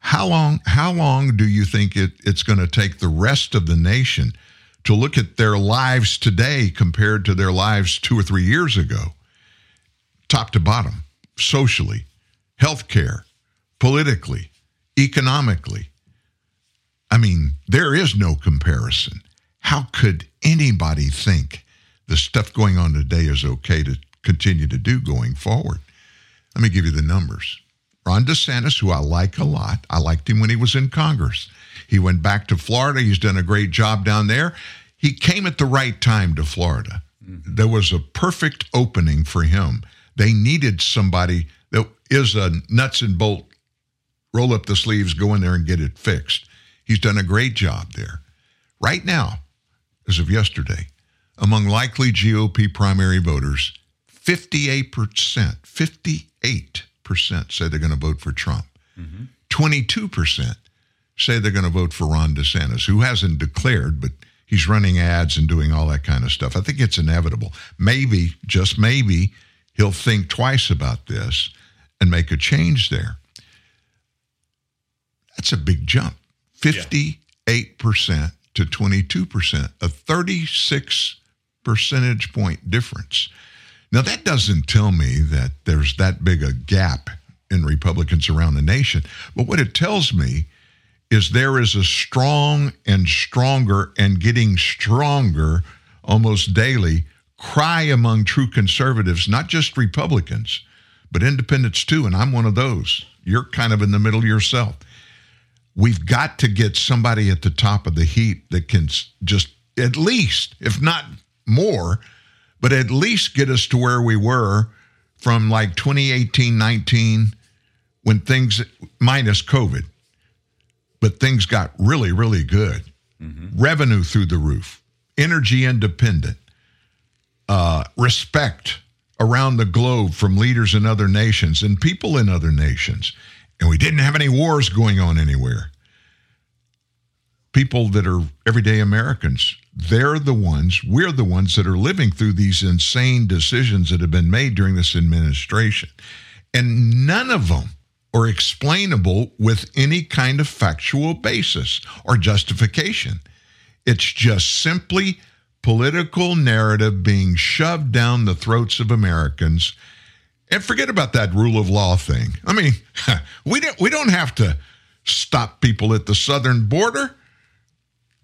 How long how long do you think it, it's going to take the rest of the nation to look at their lives today compared to their lives two or three years ago? Top to bottom, socially, healthcare, politically, economically. I mean, there is no comparison. How could anybody think the stuff going on today is okay to continue to do going forward? Let me give you the numbers. Ron DeSantis, who I like a lot, I liked him when he was in Congress. He went back to Florida. He's done a great job down there. He came at the right time to Florida. Mm-hmm. There was a perfect opening for him. They needed somebody that is a nuts and bolt, roll up the sleeves, go in there and get it fixed. He's done a great job there. Right now, as of yesterday, among likely GOP primary voters, 58%, 58% say they're going to vote for Trump. Mm-hmm. 22% say they're going to vote for Ron DeSantis, who hasn't declared, but he's running ads and doing all that kind of stuff. I think it's inevitable. Maybe, just maybe, he'll think twice about this and make a change there. That's a big jump. 58% to 22%, a 36 percentage point difference. Now, that doesn't tell me that there's that big a gap in Republicans around the nation, but what it tells me is there is a strong and stronger and getting stronger almost daily cry among true conservatives, not just Republicans, but independents too. And I'm one of those. You're kind of in the middle yourself. We've got to get somebody at the top of the heap that can just at least, if not more, but at least get us to where we were from like 2018 19 when things, minus COVID, but things got really, really good. Revenue through the roof, energy independent, uh, respect around the globe from leaders in other nations and people in other nations. And we didn't have any wars going on anywhere. People that are everyday Americans, they're the ones, we're the ones that are living through these insane decisions that have been made during this administration. And none of them are explainable with any kind of factual basis or justification. It's just simply political narrative being shoved down the throats of Americans. And forget about that rule of law thing. I mean, [laughs] we don't we don't have to stop people at the southern border.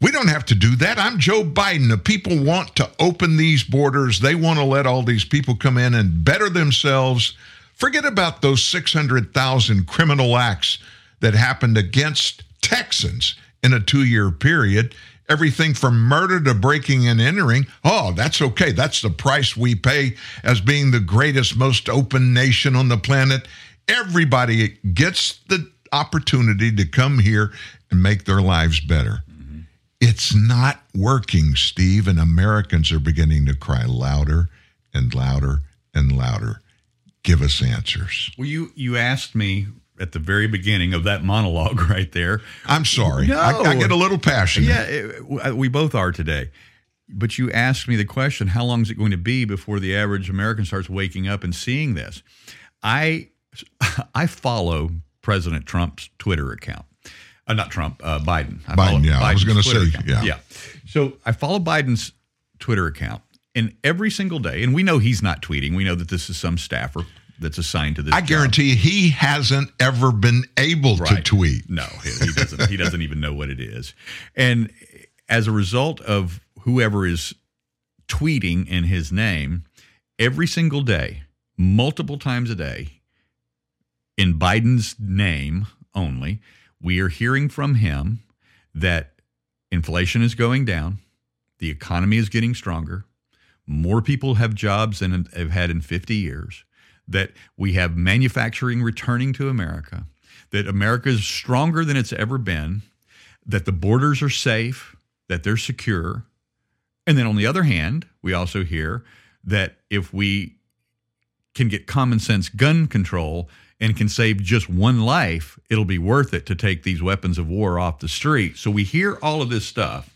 We don't have to do that. I'm Joe Biden. The people want to open these borders. They want to let all these people come in and better themselves Forget about those 600,000 criminal acts that happened against Texans in a two year period. Everything from murder to breaking and entering. Oh, that's okay. That's the price we pay as being the greatest, most open nation on the planet. Everybody gets the opportunity to come here and make their lives better. It's not working, Steve, and Americans are beginning to cry louder and louder and louder. Give us answers. Well, you you asked me at the very beginning of that monologue [laughs] right there. I'm sorry. No. I, I get a little passionate. Yeah, it, uh, we both are today. But you asked me the question: How long is it going to be before the average American starts waking up and seeing this? I [laughs] I follow President Trump's Twitter account. Uh, not Trump, uh, Biden. I Biden, yeah. I was going to say, account. yeah. Yeah. So I follow Biden's Twitter account, and every single day, and we know he's not tweeting. We know that this is some staffer that's assigned to this. I job. guarantee you, he hasn't ever been able to tweet. No, he doesn't. he doesn't even know what it is. And as a result of whoever is tweeting in his name, every single day, multiple times a day, in Biden's name only, we are hearing from him that inflation is going down, the economy is getting stronger, more people have jobs than have had in 50 years, that we have manufacturing returning to America, that America is stronger than it's ever been, that the borders are safe, that they're secure. And then on the other hand, we also hear that if we can get common sense gun control and can save just one life, it'll be worth it to take these weapons of war off the street. So we hear all of this stuff,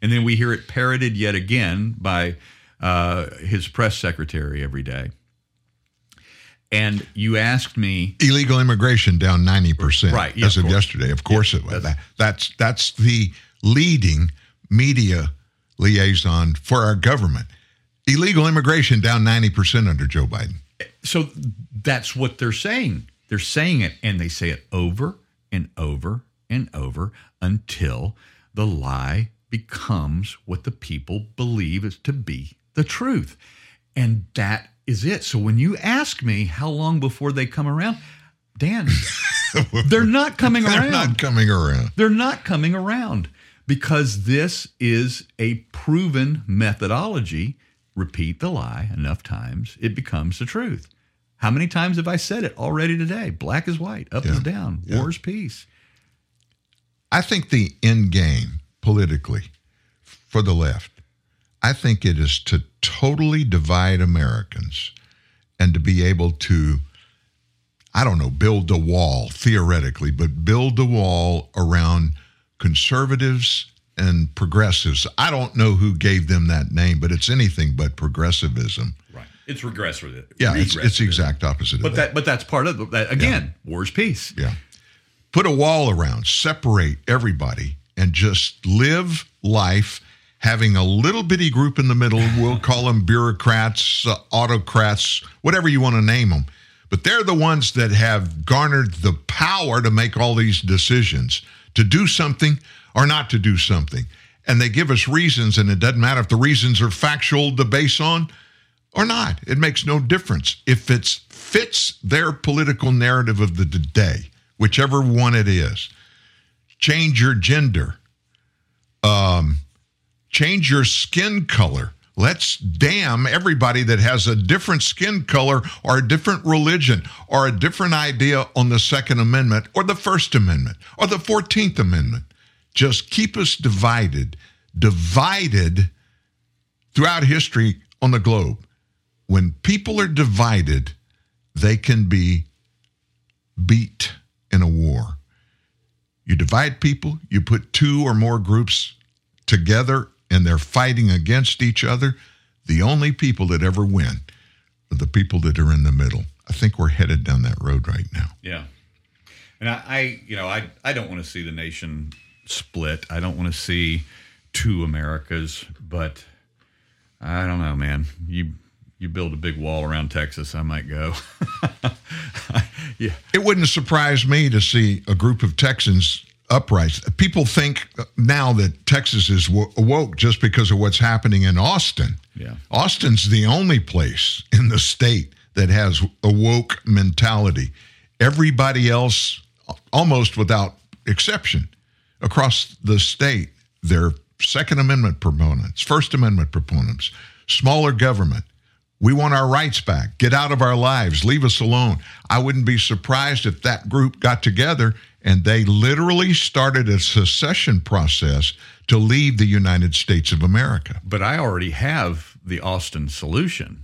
and then we hear it parroted yet again by uh, his press secretary every day. And you asked me, Illegal immigration down 90%. Right, yeah, as of course. yesterday. Of course it was. That, that's, that's the leading media liaison for our government. Illegal immigration down 90% under Joe Biden. So that's what they're saying. They're saying it, and they say it over and over and over until the lie becomes what the people believe is to be the truth. And that is it. So when you ask me how long before they come around, Dan, [laughs] they're not coming around. They're not coming around. They're not coming around because this is a proven methodology. Repeat the lie enough times, it becomes the truth. How many times have I said it already today? Black is white, up is down, war is peace. I think the end game politically for the left, I think it is to totally divide Americans and to be able to, I don't know, build a wall theoretically, but build a wall around conservatives and progressives. I don't know who gave them that name, but it's anything but progressivism. Right. It's regressive. Yeah, it's, it's the exact opposite But of that, but that's part of that. Again, war is peace. Yeah. Put a wall around, separate everybody, and just live life having a little bitty group in the middle. We'll call them bureaucrats, uh, autocrats, whatever you want to name them. But they're the ones that have garnered the power to make all these decisions to do something or not to do something. And they give us reasons, and it doesn't matter if the reasons are factual to base on or not. It makes no difference. If it fits their political narrative of the day, whichever one it is, change your gender, um, change your skin color. Let's damn everybody that has a different skin color or a different religion or a different idea on the Second Amendment or the First Amendment or the 14th Amendment. Just keep us divided, divided throughout history on the globe. When people are divided, they can be beat in a war. You divide people, you put two or more groups together and they're fighting against each other. The only people that ever win are the people that are in the middle. I think we're headed down that road right now. Yeah. And I, I you know, I, I don't want to see the nation split. I don't want to see two Americas, but I don't know, man. You you build a big wall around Texas, I might go. [laughs] yeah. It wouldn't surprise me to see a group of Texans uprise. People think now that Texas is wo- woke just because of what's happening in Austin. Yeah. Austin's the only place in the state that has a woke mentality. Everybody else, almost without exception, across the state, they're Second Amendment proponents, First Amendment proponents, smaller government. We want our rights back. Get out of our lives. Leave us alone. I wouldn't be surprised if that group got together and they literally started a secession process to leave the United States of America. But I already have the Austin solution.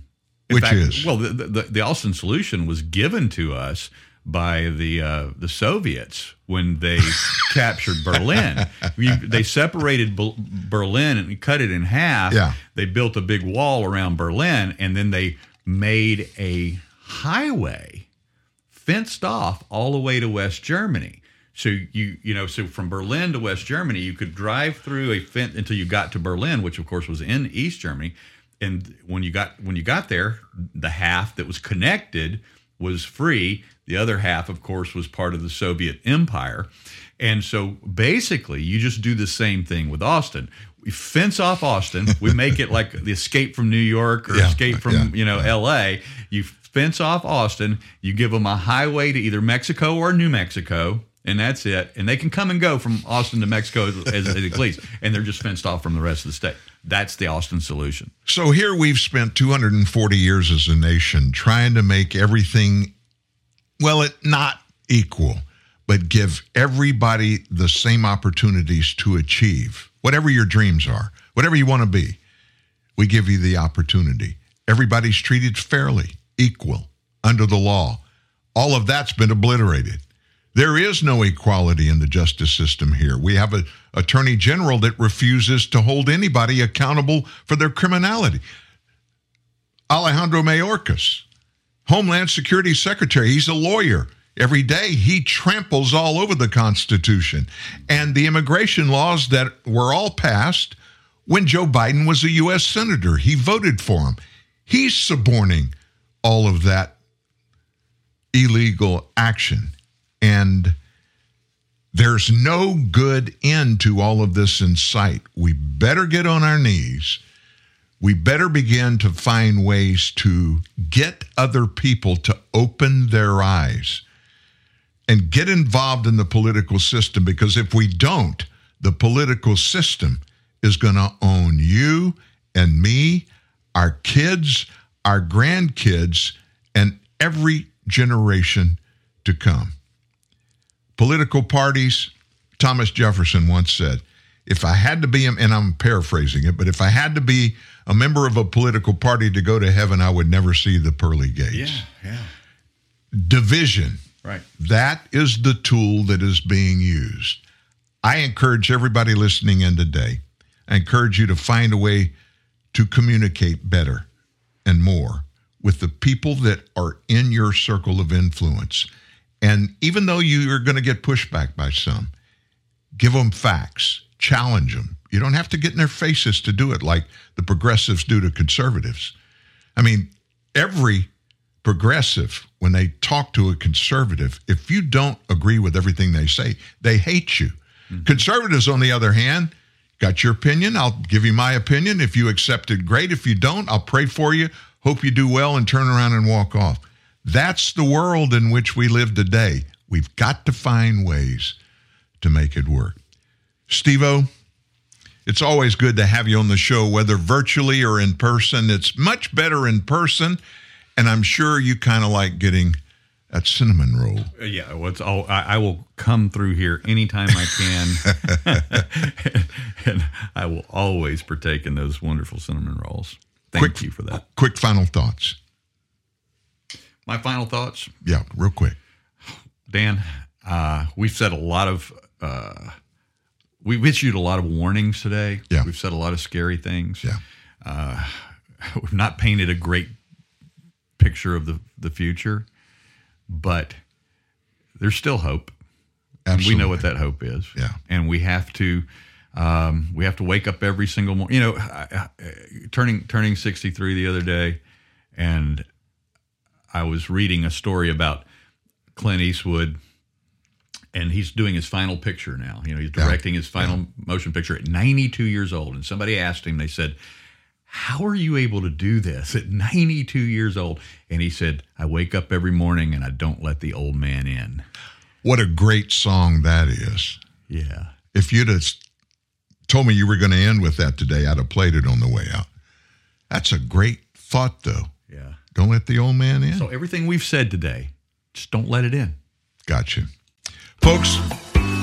In Which fact, is? well, the, the, the Austin solution was given to us by the uh, the Soviets when they [laughs] captured Berlin. You, they separated Bel- Berlin and cut it in half. Yeah. They built a big wall around Berlin, and then they made a highway fenced off all the way to West Germany. So you you know so from Berlin to West Germany you could drive through a fence until you got to Berlin, which of course was in East Germany. And when you got when you got there, the half that was connected was free. The other half, of course, was part of the Soviet Empire. And so basically, you just do the same thing with Austin. We fence off Austin. We [laughs] make it like the Escape from New York or Yeah, Escape from yeah, you know L.A. You fence off Austin. You give them a highway to either Mexico or New Mexico, and that's it. And they can come and go from Austin to Mexico as, as, as they please, and they're just fenced off from the rest of the state. That's the Austin solution. So here we've spent 240 years as a nation trying to make everything, well, it not equal, but give everybody the same opportunities to achieve whatever your dreams are, whatever you want to be. We give you the opportunity. Everybody's treated fairly, equal, under the law. All of that's been obliterated. There is no equality in the justice system here. We have a attorney general that refuses to hold anybody accountable for their criminality. Alejandro Mayorkas, Homeland Security Secretary, he's a lawyer. Every day he tramples all over the Constitution and the immigration laws that were all passed when Joe Biden was a U.S. Senator. He voted for him. He's suborning all of that illegal action. And there's no good end to all of this in sight. We better get on our knees. We better begin to find ways to get other people to open their eyes and get involved in the political system because if we don't, the political system is going to own you and me, our kids, our grandkids, and every generation to come. Political parties, Thomas Jefferson once said, if I had to be, and I'm paraphrasing it, but if I had to be a member of a political party to go to heaven, I would never see the pearly gates. Yeah, yeah. Division. Right. That is the tool that is being used. I encourage everybody listening in today, I encourage you to find a way to communicate better and more with the people that are in your circle of influence. And even though you are going to get pushback by some, give them facts, challenge them. You don't have to get in their faces to do it like the progressives do to conservatives. I mean, every progressive, when they talk to a conservative, if you don't agree with everything they say, they hate you. Mm-hmm. Conservatives, on the other hand, got your opinion. I'll give you my opinion. If you accept it, great. If you don't, I'll pray for you. Hope you do well and turn around and walk off. That's the world in which we live today. We've got to find ways to make it work. Stevo, it's always good to have you on the show, whether virtually or in person. It's much better in person, and I'm sure you kind of like getting that cinnamon roll. Uh, Yeah, well, all, I, I will come through here anytime I can, [laughs] [laughs] and I will always partake in those wonderful cinnamon rolls. Thank Quick- you for that. Quick final thoughts. My final thoughts, Yeah, real quick. Dan. Uh, we've said a lot of, uh, we've issued a lot of warnings today. Yeah. we've said a lot of scary things. Yeah. uh, [laughs] we've not painted a great picture of the the future, but there's still hope. And we know what that hope is. Yeah. And we have to um, we have to wake up every single morning. You know, I, I, turning turning 63 the other day, and I was reading a story about Clint Eastwood, and he's doing his final picture now. You know, he's directing his final motion picture at 92 years old. And somebody asked him, they said, How are you able to do this at 92 years old? And he said, I wake up every morning and I don't let the old man in. What a great song that is. Yeah. If you'd have told me you were going to end with that today, I'd have played it on the way out. That's a great thought, though. Yeah. Don't let the old man in. So everything we've said today, just don't let it in. Gotcha. Folks,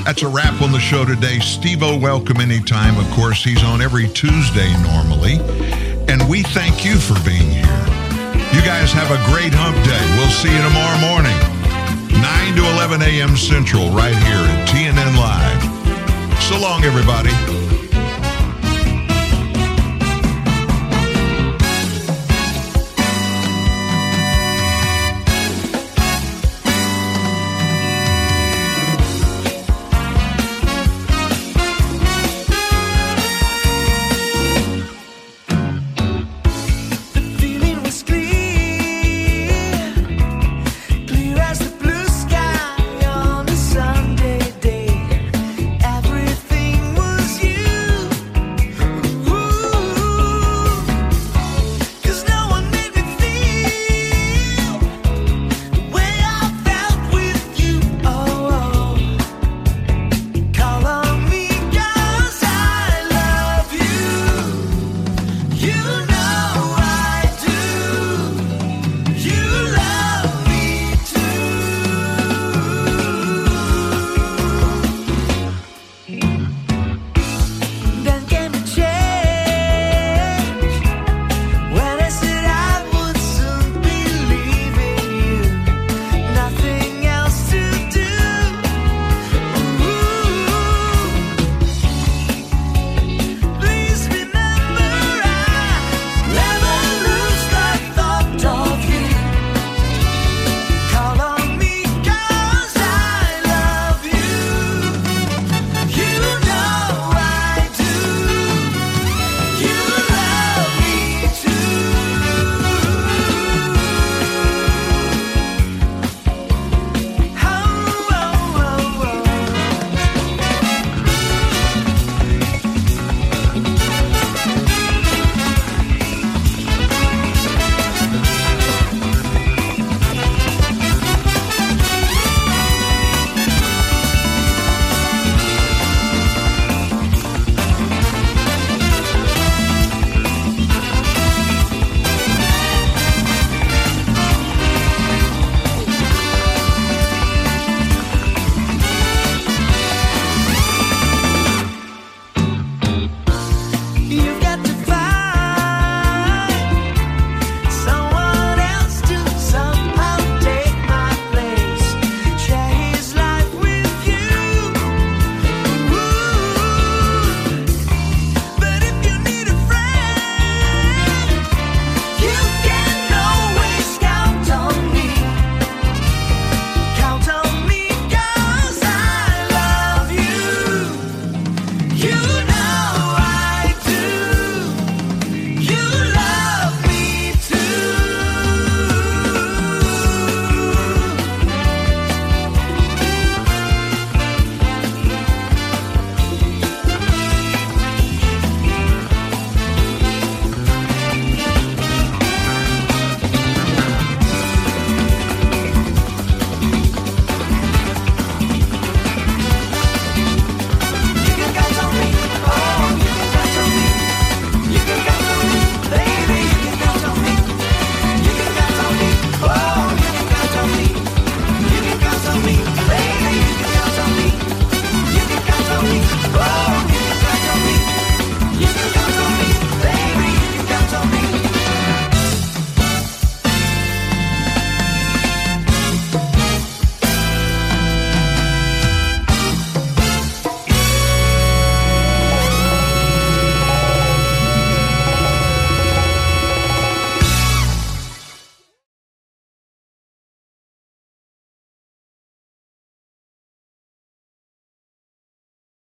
that's a wrap on the show today. Steve O, welcome anytime. Of course, he's on every Tuesday normally. And we thank you for being here. You guys have a great hump day. We'll see you tomorrow morning, 9 to 11 a.m. Central, right here at TNN Live. So long, everybody.